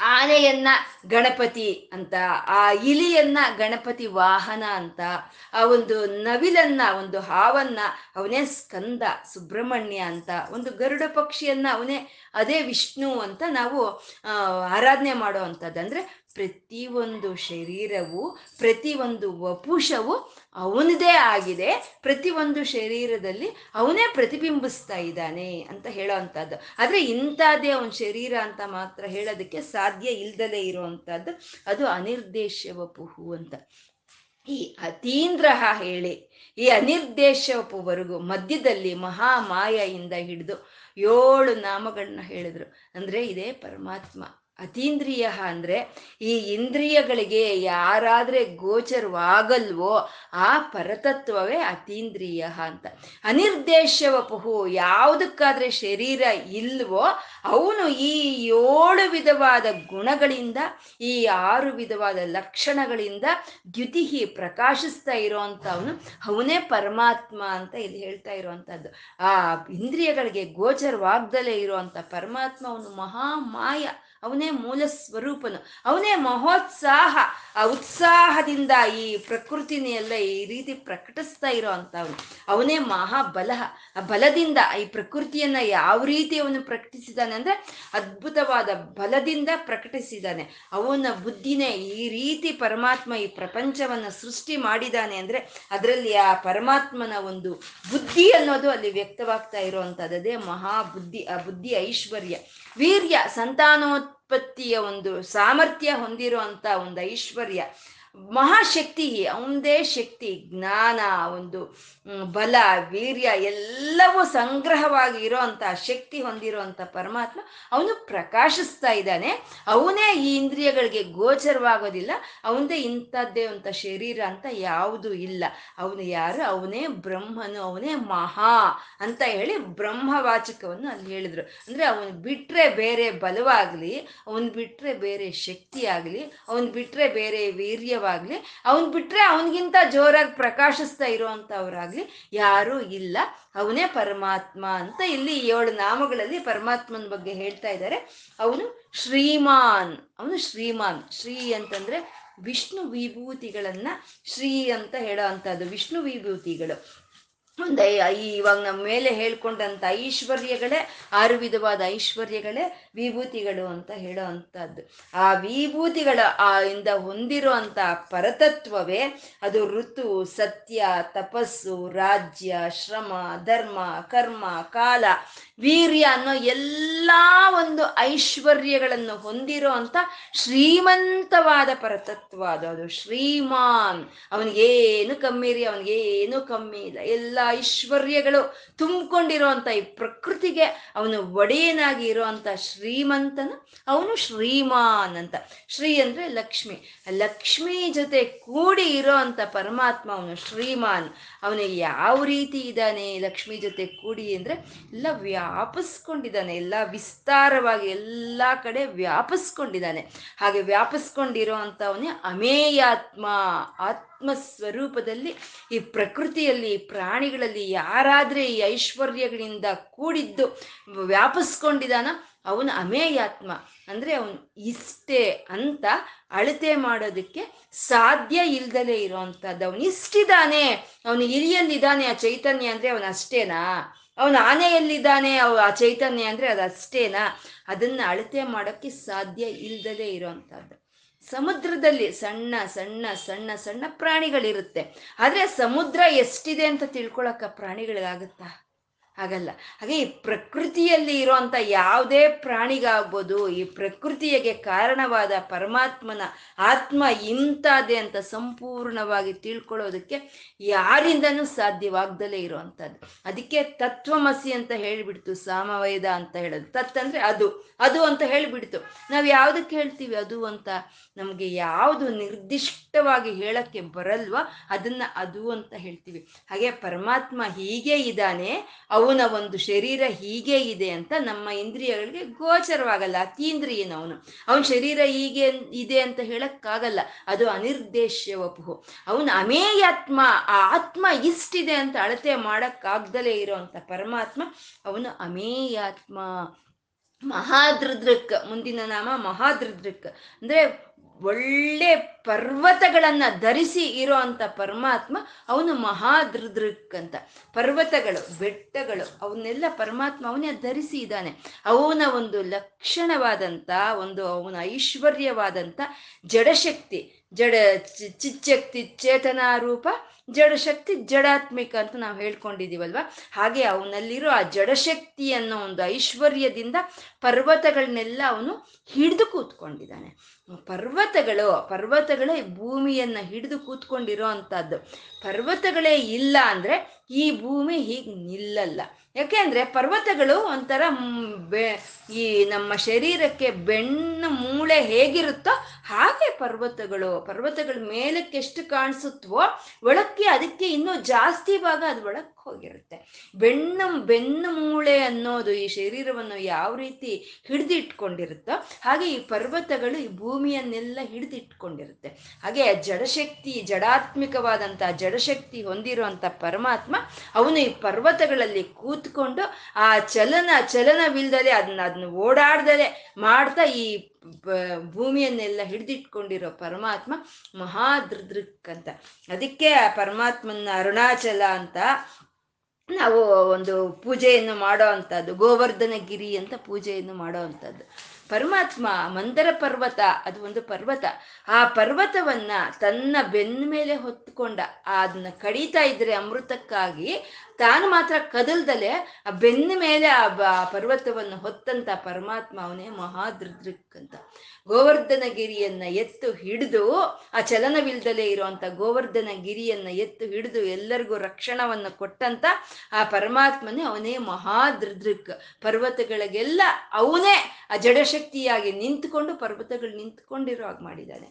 ಆನೆಯನ್ನ ಗಣಪತಿ ಅಂತ, ಆ ಇಲಿಯನ್ನ ಗಣಪತಿ ವಾಹನ ಅಂತ, ಆ ಒಂದು ನವಿಲನ್ನ, ಒಂದು ಹಾವನ್ನ, ಅವನೇ ಸ್ಕಂದ ಸುಬ್ರಹ್ಮಣ್ಯ ಅಂತ, ಒಂದು ಗರುಡ ಪಕ್ಷಿಯನ್ನ ಅವನೇ ಅದೇ ವಿಷ್ಣು ಅಂತ ನಾವು ಆರಾಧನೆ ಮಾಡೋ ಅಂಥದ್ದು ಅಂದ್ರೆ ಪ್ರತಿಯೊಂದು ಶರೀರವು, ಪ್ರತಿಯೊಂದು ವಪುಷವು ಅವನದೇ ಆಗಿದೆ. ಪ್ರತಿಯೊಂದು ಶರೀರದಲ್ಲಿ ಅವನೇ ಪ್ರತಿಬಿಂಬಿಸ್ತಾ ಇದ್ದಾನೆ ಅಂತ ಹೇಳೋ ಅಂಥದ್ದು ಆದರೆ ಇಂಥದ್ದೇ ಅವನ ಶರೀರ ಅಂತ ಮಾತ್ರ ಹೇಳೋದಕ್ಕೆ ಸಾಧ್ಯ ಇಲ್ದಲೇ ಇರುವಂಥದ್ದು. ಅದು ಅನಿರ್ದೇಶವಪುಹು ಅಂತ. ಈ ಅತೀಂದ್ರ ಹೇಳಿ, ಈ ಅನಿರ್ದೇಶವಪುವರೆಗೂ ಮಧ್ಯದಲ್ಲಿ ಮಹಾಮಾಯಿಂದ ಹಿಡಿದು ಏಳು ನಾಮಗಳನ್ನ ಹೇಳಿದ್ರು. ಅಂದ್ರೆ ಇದೇ ಪರಮಾತ್ಮ. ಅತೀಂದ್ರಿಯ ಅಂದ್ರೆ ಈ ಇಂದ್ರಿಯಗಳಿಗೆ ಯಾರಾದ್ರೆ ಗೋಚರವಾಗಲ್ವೋ ಆ ಪರತತ್ವವೇ ಅತೀಂದ್ರಿಯ ಅಂತ. ಅನಿರ್ದೇಶವಪುಹು ಯಾವುದಕ್ಕಾದ್ರೆ ಶರೀರ ಇಲ್ವೋ ಅವನು ಈ ಏಳು ವಿಧವಾದ ಗುಣಗಳಿಂದ, ಈ ಆರು ವಿಧವಾದ ಲಕ್ಷಣಗಳಿಂದ ದ್ಯುತಿಹಿ ಪ್ರಕಾಶಿಸ್ತಾ ಇರೋವಂಥವನು ಅವನೇ ಪರಮಾತ್ಮ ಅಂತ ಇಲ್ಲಿ ಹೇಳ್ತಾ ಇರುವಂತಹದ್ದು ಆ ಇಂದ್ರಿಯಗಳಿಗೆ ಗೋಚರವಾಗ್ದಲೇ ಇರುವಂತ ಪರಮಾತ್ಮ ಅವನು ಮಹಾಮಾಯ. ಅವನೇ ಮೂಲ ಸ್ವರೂಪನು, ಅವನೇ ಮಹೋತ್ಸಾಹ. ಆ ಉತ್ಸಾಹದಿಂದ ಈ ಪ್ರಕೃತಿನೆಲ್ಲ ಈ ರೀತಿ ಪ್ರಕಟಿಸ್ತಾ ಇರೋ ಅಂತವನು. ಅವನೇ ಮಹಾಬಲ. ಆ ಬಲದಿಂದ ಈ ಪ್ರಕೃತಿಯನ್ನ ಯಾವ ರೀತಿ ಅವನು ಪ್ರಕಟಿಸಿದಾನೆ ಅಂದ್ರೆ ಅದ್ಭುತವಾದ ಬಲದಿಂದ ಪ್ರಕಟಿಸಿದಾನೆ. ಅವನ ಬುದ್ಧಿನೇ ಈ ರೀತಿ ಪರಮಾತ್ಮ ಈ ಪ್ರಪಂಚವನ್ನ ಸೃಷ್ಟಿ ಮಾಡಿದಾನೆ ಅಂದ್ರೆ ಅದರಲ್ಲಿ ಆ ಪರಮಾತ್ಮನ ಒಂದು ಬುದ್ಧಿ ಅನ್ನೋದು ಅಲ್ಲಿ ವ್ಯಕ್ತವಾಗ್ತಾ ಇರುವಂತದ್ದೇ ಮಹಾ ಬುದ್ಧಿ ಆ ಬುದ್ಧಿ ಐಶ್ವರ್ಯ. ವೀರ್ಯ ಸಂತಾನೋತ್ಪತ್ತಿಯ ಒಂದು ಸಾಮರ್ಥ್ಯ ಹೊಂದಿರುವಂತ ಒಂದು ಐಶ್ವರ್ಯ. ಮಹಾಶಕ್ತಿ ಅವಂದೇ ಶಕ್ತಿ, ಜ್ಞಾನ, ಒಂದು ಬಲ, ವೀರ್ಯ, ಎಲ್ಲವೂ ಸಂಗ್ರಹವಾಗಿ ಇರೋ ಅಂತ ಶಕ್ತಿ ಹೊಂದಿರೋ ಅಂತ ಪರಮಾತ್ಮ ಅವನು ಪ್ರಕಾಶಿಸ್ತಾ ಇದ್ದಾನೆ. ಅವನೇ ಈ ಇಂದ್ರಿಯಗಳಿಗೆ ಗೋಚರವಾಗೋದಿಲ್ಲ. ಅವನದೇ ಇಂಥದ್ದೇ ಅಂತ ಶರೀರ ಅಂತ ಯಾವುದು ಇಲ್ಲ. ಅವನು ಯಾರು? ಅವನೇ ಬ್ರಹ್ಮನು, ಅವನೇ ಮಹಾ ಅಂತ ಹೇಳಿ ಬ್ರಹ್ಮವಾಚಕವನ್ನು ಅಲ್ಲಿ ಹೇಳಿದ್ರು. ಅಂದ್ರೆ ಅವನು ಬಿಟ್ರೆ ಬೇರೆ ಬಲವಾಗಲಿ, ಅವನು ಬಿಟ್ರೆ ಬೇರೆ ಶಕ್ತಿ ಆಗ್ಲಿ ಅವನ್ ಬಿಟ್ರೆ ಬೇರೆ ವೀರ್ಯವಾಗ್ಲಿ ಅವನ್ ಬಿಟ್ರೆ ಅವನಿಗಿಂತ ಜೋರಾಗಿ ಪ್ರಕಾಶಿಸ್ತಾ ಇರುವಂತವ್ರಾಗ್ಲಿ ಯಾರೂ ಇಲ್ಲ. ಅವನೇ ಪರಮಾತ್ಮ ಅಂತ ಇಲ್ಲಿ ಏಳು ನಾಮಗಳಲ್ಲಿ ಪರಮಾತ್ಮನ ಬಗ್ಗೆ ಹೇಳ್ತಾ ಇದ್ದಾರೆ ಅವನು ಶ್ರೀಮಾನ್ ಅವನು ಶ್ರೀಮಾನ್. ಶ್ರೀ ಅಂತಂದ್ರೆ ವಿಷ್ಣು ವಿಭೂತಿಗಳನ್ನ ಶ್ರೀ ಅಂತ ಹೇಳೋ ಅಂತದ್ದು ವಿಷ್ಣು ವಿಭೂತಿಗಳು. ಒಂದು ಇವಾಗ ನಮ್ಮ ಮೇಲೆ ಹೇಳ್ಕೊಂಡಂಥ ಐಶ್ವರ್ಯಗಳೇ ಆರು ವಿಧವಾದ ಐಶ್ವರ್ಯಗಳೇ, ವಿಭೂತಿಗಳು ಅಂತ ಹೇಳೋ ಅಂಥದ್ದು ಆ ವಿಭೂತಿಗಳ, ಆ, ಇಂದ ಹೊಂದಿರೋ ಅಂತ ಪರತತ್ವವೇ, ಅದು ಋತು, ಸತ್ಯ, ತಪಸ್ಸು, ರಾಜ್ಯ, ಶ್ರಮ, ಧರ್ಮ, ಕರ್ಮ, ಕಾಲ ವೀರ್ಯ ಅನ್ನೋ ಎಲ್ಲ ಒಂದು ಐಶ್ವರ್ಯಗಳನ್ನು ಹೊಂದಿರೋ ಅಂತ ಶ್ರೀಮಂತವಾದ ಪರತತ್ವ ಅದು ಅದು ಶ್ರೀಮಾನ್. ಅವನಿಗೇನು ಕಮ್ಮಿ ರೀ ಅವನಿಗೇನು ಕಮ್ಮಿ ಇಲ್ಲ. ಎಲ್ಲ ಐಶ್ವರ್ಯಗಳು ತುಂಬಿಕೊಂಡಿರೋ ಅಂತ ಈ ಪ್ರಕೃತಿಗೆ ಅವನು ಒಡೆಯನಾಗಿ ಇರೋಂಥ ಶ್ರೀಮಂತನು ಅವನು ಶ್ರೀಮಾನ್ ಅಂತ. ಶ್ರೀ ಅಂದ್ರೆ ಲಕ್ಷ್ಮಿ. ಲಕ್ಷ್ಮಿ ಜೊತೆ ಕೂಡಿ ಇರೋ ಪರಮಾತ್ಮ ಅವನು ಶ್ರೀಮಾನ್. ಅವನಿಗೆ ಯಾವ ರೀತಿ ಇದ್ದಾನೆ ಲಕ್ಷ್ಮಿ ಜೊತೆ ಕೂಡಿ ಅಂದ್ರೆ ಎಲ್ಲ ವ್ಯಾಪಿಸ್ಕೊಂಡಿದ್ದಾನೆ, ಎಲ್ಲ ವಿಸ್ತಾರವಾಗಿ ಎಲ್ಲ ಕಡೆ ವ್ಯಾಪಿಸ್ಕೊಂಡಿದ್ದಾನೆ. ಹಾಗೆ ವ್ಯಾಪಿಸ್ಕೊಂಡಿರೋ ಅಂಥವನೇ ಅಮೇಯಾತ್ಮ. ಆತ್ಮ ಸ್ವರೂಪದಲ್ಲಿ ಈ ಪ್ರಕೃತಿಯಲ್ಲಿ ಪ್ರಾಣಿಗಳಲ್ಲಿ ಯಾರಾದ್ರೆ ಈ ಐಶ್ವರ್ಯಗಳಿಂದ ಕೂಡಿದ್ದು ವ್ಯಾಪಿಸ್ಕೊಂಡಿದಾನ ಅವನು ಅಮೇಯಾತ್ಮ. ಅಂದ್ರೆ ಅವನು ಇಷ್ಟೇ ಅಂತ ಅಳತೆ ಮಾಡೋದಕ್ಕೆ ಸಾಧ್ಯ ಇಲ್ದಲೇ ಇರೋವಂಥದ್ದು ಅವನು ಇಷ್ಟಿದ್ದಾನೆ. ಅವನು ಇಲಿಯಲ್ಲಿದ್ದಾನೆ ಆ ಚೈತನ್ಯ ಅಂದ್ರೆ ಅವನು ಅಷ್ಟೇನಾ ಅವನು ಆನೆಯಲ್ಲಿದ್ದಾನೆ ಅವ ಆ ಚೈತನ್ಯ ಅಂದ್ರೆ ಅದು ಅಷ್ಟೇನಾ? ಅದನ್ನ ಅಳತೆ ಮಾಡೋಕ್ಕೆ ಸಾಧ್ಯ ಇಲ್ದಲೇ ಇರೋವಂಥದ್ದು ಸಮುದ್ರದಲ್ಲಿ ಸಣ್ಣ ಸಣ್ಣ ಸಣ್ಣ ಸಣ್ಣ ಪ್ರಾಣಿಗಳಿರುತ್ತೆ. ಆದ್ರೆ ಸಮುದ್ರ ಎಷ್ಟಿದೆ ಅಂತ ತಿಳ್ಕೊಳಕ್ಕ ಪ್ರಾಣಿಗಳಿಗಾಗುತ್ತಾ? ಆಗಲ್ಲ. ಹಾಗೆ ಈ ಪ್ರಕೃತಿಯಲ್ಲಿ ಇರುವಂತ ಯಾವುದೇ ಪ್ರಾಣಿಗಾಗ್ಬೋದು, ಈ ಪ್ರಕೃತಿಯಗೆ ಕಾರಣವಾದ ಪರಮಾತ್ಮನ ಆತ್ಮ ಇಂಥದ್ದೇ ಅಂತ ಸಂಪೂರ್ಣವಾಗಿ ತಿಳ್ಕೊಳ್ಳೋದಕ್ಕೆ ಯಾರಿಂದನೂ ಸಾಧ್ಯವಾಗ್ದಲೇ ಇರುವಂಥದ್ದು. ಅದಕ್ಕೆ ತತ್ವಮಸಿ ಅಂತ ಹೇಳಿಬಿಡ್ತು, ಸಾಮವೇದ ಅಂತ ಹೇಳೋದು. ತತ್ ಅಂದ್ರೆ ಅದು ಅದು ಅಂತ ಹೇಳಿಬಿಡ್ತು. ನಾವು ಯಾವುದಕ್ಕೆ ಹೇಳ್ತೀವಿ ಅದು ಅಂತ? ನಮಗೆ ಯಾವುದು ನಿರ್ದಿಷ್ಟವಾಗಿ ಹೇಳಕ್ಕೆ ಬರಲ್ವ, ಅದನ್ನ ಅದು ಅಂತ ಹೇಳ್ತೀವಿ. ಹಾಗೆ ಪರಮಾತ್ಮ ಹೀಗೆ ಇದ್ದಾನೆ ಅವನ ಒಂದು ಶರೀರ ಹೀಗೆ ಇದೆ ಅಂತ ನಮ್ಮ ಇಂದ್ರಿಯಗಳಿಗೆ ಗೋಚರವಾಗಲ್ಲ ಅತೀಂದ್ರಿಯನ ಅವನು ಅವನ ಶರೀರ ಹೀಗೆ ಇದೆ ಅಂತ ಹೇಳಕ್ಕಾಗಲ್ಲ, ಅದು ಅನಿರ್ದೇಶ್ಯ ವಪುಹು ಅವನು ಅಮೇಯಾತ್ಮ, ಆ ಆತ್ಮ ಇಷ್ಟಿದೆ ಅಂತ ಅಳತೆ ಮಾಡಕ್ಕಾಗ್ದಲೇ ಇರೋಂಥ ಪರಮಾತ್ಮ ಅವನು ಅಮೇಯಾತ್ಮ. ಮಹಾದೃದೃಕ್ ಮುಂದಿನ ನಾಮ ಮಹಾದೃದೃಕ್ ಅಂದ್ರೆ ಒಳ್ಳೆ ಪರ್ವತಗಳನ್ನ ಧರಿಸಿ ಇರೋ ಅಂತ ಪರಮಾತ್ಮ ಅವನು ಮಹಾದೃದೃಕ್ ಅಂತ. ಪರ್ವತಗಳು, ಬೆಟ್ಟಗಳು, ಅವನ್ನೆಲ್ಲ ಪರಮಾತ್ಮ ಅವನೇ ಧರಿಸಿ ಇದ್ದಾನೆ. ಅವನ ಒಂದು ಲಕ್ಷಣವಾದಂಥ ಒಂದು ಅವನ ಐಶ್ವರ್ಯವಾದಂಥ ಜಡಶಕ್ತಿ, ಜಡ ಚಿಚ್ಚಕ್ತಿ, ಚೇತನ ರೂಪ ಜಡಶಕ್ತಿ ಜಡಾತ್ಮಿಕ ಅಂತ ನಾವು ಹೇಳ್ಕೊಂಡಿದೀವಲ್ವ ಹಾಗೆ ಅವನಲ್ಲಿರೋ ಆ ಜಡಶಕ್ತಿ ಅನ್ನೋ ಒಂದು ಐಶ್ವರ್ಯದಿಂದ ಪರ್ವತಗಳನ್ನೆಲ್ಲ ಅವನು ಹಿಡಿದು ಕೂತ್ಕೊಂಡಿದ್ದಾನೆ. ಪರ್ವತಗಳು, ಪರ್ವತಗಳೇ ಭೂಮಿಯನ್ನ ಹಿಡಿದು ಕೂತ್ಕೊಂಡಿರೋ ಅಂಥದ್ದು. ಪರ್ವತಗಳೇ ಇಲ್ಲ ಅಂದ್ರೆ ಈ ಭೂಮಿ ಹೀಗೆ ನಿಲ್ಲಲ್ಲ. ಯಾಕೆಂದ್ರೆ ಪರ್ವತಗಳು ಒಂಥರ ಈ ನಮ್ಮ ಶರೀರಕ್ಕೆ ಬೆಣ್ಣ ಮೂಳೆ ಹೇಗಿರುತ್ತೋ ಹಾಗೆ ಪರ್ವತಗಳು, ಪರ್ವತಗಳ ಮೇಲಕ್ಕೆ ಎಷ್ಟು ಕಾಣಿಸುತ್ತವೋ, ಒಳಕ್ಕೆ ಅದಕ್ಕೆ ಇನ್ನೂ ಜಾಸ್ತಿ ಭಾಗ ಅದು ಒಳಕ್ಕೆ ಹೋಗಿರುತ್ತೆ. ಬೆನ್ನು ಬೆನ್ನು ಮೂಳೆ ಅನ್ನೋದು ಈ ಶರೀರವನ್ನು ಯಾವ ರೀತಿ ಹಿಡಿದಿಟ್ಕೊಂಡಿರುತ್ತೋ ಹಾಗೆ ಈ ಪರ್ವತಗಳು ಈ ಭೂಮಿಯನ್ನೆಲ್ಲ ಹಿಡಿದಿಟ್ಕೊಂಡಿರುತ್ತೆ. ಹಾಗೆ ಜಡಶಕ್ತಿ ಜಡಾತ್ಮಿಕವಾದಂತಹ ಜಡಶಕ್ತಿ ಹೊಂದಿರುವಂಥ ಪರಮಾತ್ಮ ಅವನು ಈ ಪರ್ವತಗಳಲ್ಲಿ ಕೂತ್ಕೊಂಡು ಆ ಚಲನ, ಚಲನವಿಲ್ದಲೆ ಅದನ್ನ ಅದನ್ನ ಓಡಾಡ್ದಲೆ ಮಾಡ್ತಾ ಈ ಭೂಮಿಯನ್ನೆಲ್ಲ ಹಿಡಿದಿಟ್ಕೊಂಡಿರೋ ಪರಮಾತ್ಮ ಮಹಾದೃದೃಕ್ ಅಂತ ಅದಕ್ಕೆ ಆ ಪರಮಾತ್ಮನ ಅರುಣಾಚಲ ಅಂತ ನಾವು ಒಂದು ಪೂಜೆಯನ್ನು ಮಾಡೋ ಅಂಥದ್ದು, ಗೋವರ್ಧನಗಿರಿ ಅಂತ ಪೂಜೆಯನ್ನು ಮಾಡೋ ಅಂಥದ್ದು. ಪರಮಾತ್ಮ, ಮಂದರ ಪರ್ವತ, ಅದು ಒಂದು ಪರ್ವತ. ಆ ಪರ್ವತವನ್ನ ತನ್ನ ಬೆನ್ನ ಮೇಲೆ ಹೊತ್ಕೊಂಡ ಅದನ್ನ ಕಡಿತಾ ಇದ್ರೆ ಅಮೃತಕ್ಕಾಗಿ ತಾನು ಮಾತ್ರ ಕದಲ್ದಲೆ ಆ ಬೆನ್ನ ಮೇಲೆ ಆ ಪರ್ವತವನ್ನು ಹೊತ್ತಂತ ಪರಮಾತ್ಮ ಅವನೇ ಮಹಾದೃದೃಕ್ ಅಂತ ಗೋವರ್ಧನ ಗಿರಿಯನ್ನ ಎತ್ತು ಹಿಡಿದು ಆ ಚಲನವಿಲ್ದಲೇ ಇರುವಂತ ಗೋವರ್ಧನ ಗಿರಿಯನ್ನ ಎತ್ತು ಹಿಡಿದು ಎಲ್ಲರಿಗೂ ರಕ್ಷಣವನ್ನ ಕೊಟ್ಟಂತ ಆ ಪರಮಾತ್ಮನೇ ಅವನೇ ಮಹಾದೃದೃಕ್ ಪರ್ವತಗಳಿಗೆಲ್ಲ ಅವನೇ ಆ ಜಡಶಕ್ತಿಯಾಗಿ ನಿಂತ್ಕೊಂಡು ಪರ್ವತಗಳು ನಿಂತ್ಕೊಂಡಿರೋ ಹಾಗೆ ಮಾಡಿದ್ದಾನೆ.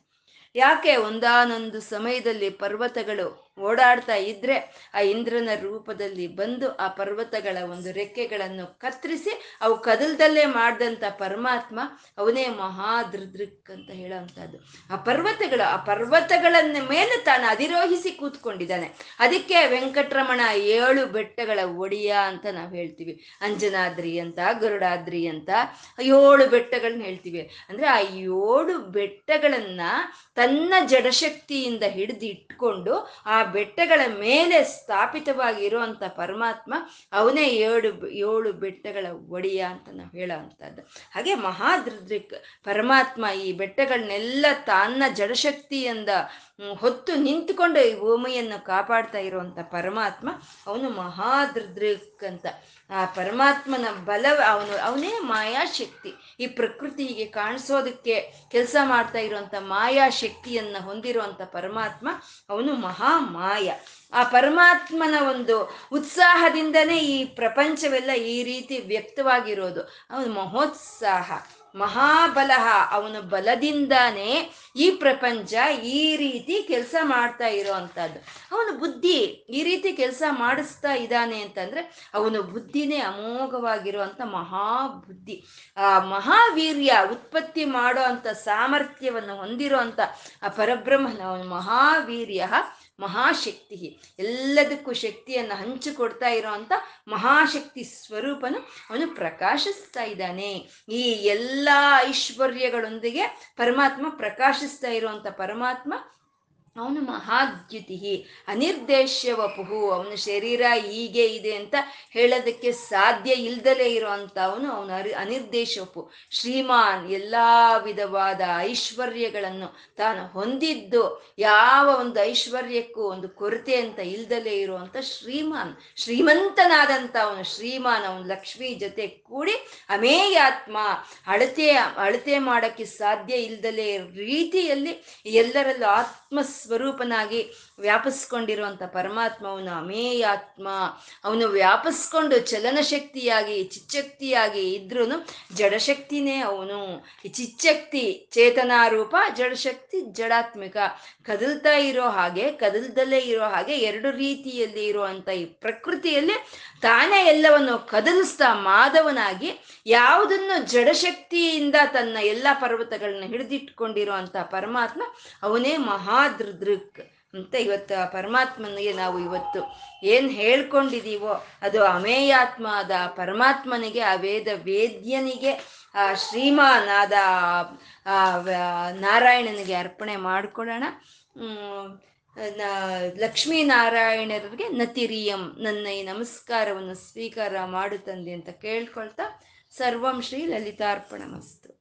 ಯಾಕೆ ಒಂದಾನೊಂದು ಸಮಯದಲ್ಲಿ ಪರ್ವತಗಳು ಓಡಾಡ್ತಾ ಇದ್ರೆ ಆ ಇಂದ್ರನ ರೂಪದಲ್ಲಿ ಬಂದು ಆ ಪರ್ವತಗಳ ಒಂದು ರೆಕ್ಕೆಗಳನ್ನು ಕತ್ತರಿಸಿ ಅವು ಕದಲ್ದಲ್ಲೇ ಮಾಡಿದಂಥ ಪರಮಾತ್ಮ ಅವನೇ ಮಹಾದೃದೃಕ್ ಅಂತ ಹೇಳೋವಂಥದ್ದು ಆ ಪರ್ವತಗಳು, ಆ ಪರ್ವತಗಳನ್ನ ಮೇಲೆ ತಾನು ಅಧಿರೋಹಿಸಿ ಕೂತ್ಕೊಂಡಿದ್ದಾನೆ. ಅದಕ್ಕೆ ವೆಂಕಟರಮಣ ಏಳು ಬೆಟ್ಟಗಳ ಒಡಿಯ ಅಂತ ನಾವು ಹೇಳ್ತೀವಿ. ಅಂಜನಾದ್ರಿ ಅಂತ, ಗರುಡಾದ್ರಿ ಅಂತ ಏಳು ಬೆಟ್ಟಗಳನ್ನ ಹೇಳ್ತೀವಿ. ಅಂದ್ರೆ ಆ ಏಳು ಬೆಟ್ಟಗಳನ್ನ ತನ್ನ ಜಡಶಕ್ತಿಯಿಂದ ಹಿಡಿದು ಇಟ್ಕೊಂಡು ಆ ಬೆಟ್ಟಗಳ ಮೇಲೆ ಸ್ಥಾಪಿತವಾಗಿ ಇರುವಂತ ಪರಮಾತ್ಮ ಅವನೇ ಏಳು ಏಳು ಬೆಟ್ಟಗಳ ಒಡೆಯ ಅಂತ ನಾವು ಹೇಳೋ ಅಂಥದ್ದು ಹಾಗೆ ಮಹಾದೃದ್ರಿಕ್ ಪರಮಾತ್ಮ ಈ ಬೆಟ್ಟಗಳನ್ನೆಲ್ಲ ತನ್ನ ಜಡಶಕ್ತಿಯಿಂದ ಹೊತ್ತು ನಿಂತುಕೊಂಡು ಈ ಭೂಮಿಯನ್ನು ಕಾಪಾಡ್ತಾ ಇರುವಂತ ಪರಮಾತ್ಮ ಅವನು ಮಹಾದೃದ್ರಿಕ್ ಅಂತ. ಆ ಪರಮಾತ್ಮನ ಬಲ ಅವನು ಅವನೇ ಮಾಯಾಶಕ್ತಿ. ಈ ಪ್ರಕೃತಿಗೆ ಕಾಣಿಸೋದಕ್ಕೆ ಕೆಲಸ ಮಾಡ್ತಾ ಇರುವಂತ ಮಾಯಾಶಕ್ತಿಯನ್ನ ಹೊಂದಿರುವಂತ ಪರಮಾತ್ಮ ಅವನು ಮಹಾ ಮಾಯ. ಆ ಪರಮಾತ್ಮನ ಒಂದು ಉತ್ಸಾಹದಿಂದನೇ ಈ ಪ್ರಪಂಚವೆಲ್ಲ ಈ ರೀತಿ ವ್ಯಕ್ತವಾಗಿರೋದು. ಅವನು ಮಹೋತ್ಸಾಹ. ಮಹಾಬಲಹ. ಅವನ ಬಲದಿಂದಾನೇ ಈ ಪ್ರಪಂಚ ಈ ರೀತಿ ಕೆಲಸ ಮಾಡ್ತಾ ಇರೋವಂಥದ್ದು ಅವನು ಬುದ್ಧಿ ಈ ರೀತಿ ಕೆಲಸ ಮಾಡಿಸ್ತಾ ಇದ್ದಾನೆ ಅಂತಂದ್ರೆ ಅವನು ಬುದ್ಧಿನೇ ಅಮೋಘವಾಗಿರುವಂಥ ಮಹಾಬುದ್ಧಿ. ಆ ಮಹಾವೀರ್ಯ ಉತ್ಪತ್ತಿ ಮಾಡೋ ಅಂಥ ಸಾಮರ್ಥ್ಯವನ್ನು ಹೊಂದಿರೋ ಅಂಥ ಆ ಪರಬ್ರಹ್ಮನ ಅವನು ಮಹಾವೀರ್ಯ ಮಹಾಶಕ್ತಿ. ಎಲ್ಲದಕ್ಕೂ ಶಕ್ತಿಯನ್ನು ಹಂಚಿಕೊಡ್ತಾ ಇರೋವಂಥ ಮಹಾಶಕ್ತಿ ಸ್ವರೂಪನು ಅವನು ಪ್ರಕಾಶಿಸ್ತಾ ಇದ್ದಾನೆ. ಈ ಎಲ್ಲ ಐಶ್ವರ್ಯಗಳೊಂದಿಗೆ ಪರಮಾತ್ಮ ಪ್ರಕಾಶಿಸ್ತಾ ಇರುವಂಥ ಪರಮಾತ್ಮ ಅವನು ಮಹಾದ್ಯುತಿ ಅನಿರ್ದೇಶ್ಯ ವಪುಹು ಅವನ ಶರೀರ ಹೀಗೆ ಇದೆ ಅಂತ ಹೇಳೋದಕ್ಕೆ ಸಾಧ್ಯ ಇಲ್ದಲೇ ಇರೋಂಥ ಅವನು ಅವನು ಅರಿ ಅನಿರ್ದೇಶ ವಪು ಶ್ರೀಮಾನ್ ಎಲ್ಲ ವಿಧವಾದ ಐಶ್ವರ್ಯಗಳನ್ನು ತಾನು ಹೊಂದಿದ್ದು, ಯಾವ ಒಂದು ಐಶ್ವರ್ಯಕ್ಕೂ ಒಂದು ಕೊರತೆ ಅಂತ ಇಲ್ದಲೇ ಇರುವಂತ ಶ್ರೀಮಾನ್. ಶ್ರೀಮಂತನಾದಂಥ ಅವನು ಶ್ರೀಮಾನ್, ಅವನು ಲಕ್ಷ್ಮಿ ಜೊತೆ ಕೂಡಿ ಅಮೇಯಾತ್ಮ, ಅಳತೆ ಅಳತೆ ಮಾಡೋಕ್ಕೆ ಸಾಧ್ಯ ಇಲ್ದಲೇ ರೀತಿಯಲ್ಲಿ ಎಲ್ಲರಲ್ಲೂ ಆತ್ಮ ಸ್ವರೂಪನಾಗಿ ವ್ಯಾಪಿಸ್ಕೊಂಡಿರುವಂಥ ಪರಮಾತ್ಮ, ಅವನು ಅಮೇಯಾತ್ಮ. ಅವನು ವ್ಯಾಪಿಸ್ಕೊಂಡು ಚಲನಶಕ್ತಿಯಾಗಿ, ಚಿಚ್ಚಕ್ತಿಯಾಗಿ ಇದ್ರೂ ಜಡಶಕ್ತಿನೇ ಅವನು. ಈ ಚಿಚ್ಚಕ್ತಿ ಚೇತನಾರೂಪ, ಜಡಶಕ್ತಿ ಜಡಾತ್ಮಿಕ. ಕದಲ್ತಾ ಇರೋ ಹಾಗೆ, ಕದಲ್ದಲ್ಲೇ ಇರೋ ಹಾಗೆ ಎರಡು ರೀತಿಯಲ್ಲಿ ಇರುವಂತ ಈ ಪ್ರಕೃತಿಯಲ್ಲಿ ತಾನೇ ಎಲ್ಲವನ್ನು ಕದಲಿಸ್ತಾ ಮಾಧವನಾಗಿ ಯಾವುದನ್ನು ಜಡಶಕ್ತಿಯಿಂದ ತನ್ನ ಎಲ್ಲ ಪರ್ವತಗಳನ್ನ ಹಿಡಿದಿಟ್ಕೊಂಡಿರುವಂತ ಪರಮಾತ್ಮ ಅವನೇ ಮಹಾದೃದೃಕ್ ಅಂತ ಇವತ್ತು ಆ ಪರಮಾತ್ಮನಿಗೆ ನಾವು ಇವತ್ತು ಏನು ಹೇಳ್ಕೊಂಡಿದೀವೋ ಅದು ಅಮೇಯಾತ್ಮದ ಪರಮಾತ್ಮನಿಗೆ, ಆ ವೇದ ವೇದ್ಯನಿಗೆ, ಆ ಶ್ರೀಮಾನಾದ ನಾರಾಯಣನಿಗೆ ಅರ್ಪಣೆ ಮಾಡ್ಕೊಳ್ಳೋಣ. ಲಕ್ಷ್ಮೀನಾರಾಯಣರಿಗೆ ನತಿರಿಯಂ, ನನ್ನ ಈ ನಮಸ್ಕಾರವನ್ನು ಸ್ವೀಕಾರ ಮಾಡುತ್ತಂದೆ ತಂದೆ ಅಂತ ಕೇಳ್ಕೊಳ್ತಾ ಸರ್ವಂ ಶ್ರೀ ಲಲಿತಾರ್ಪಣ ಮಸ್ತು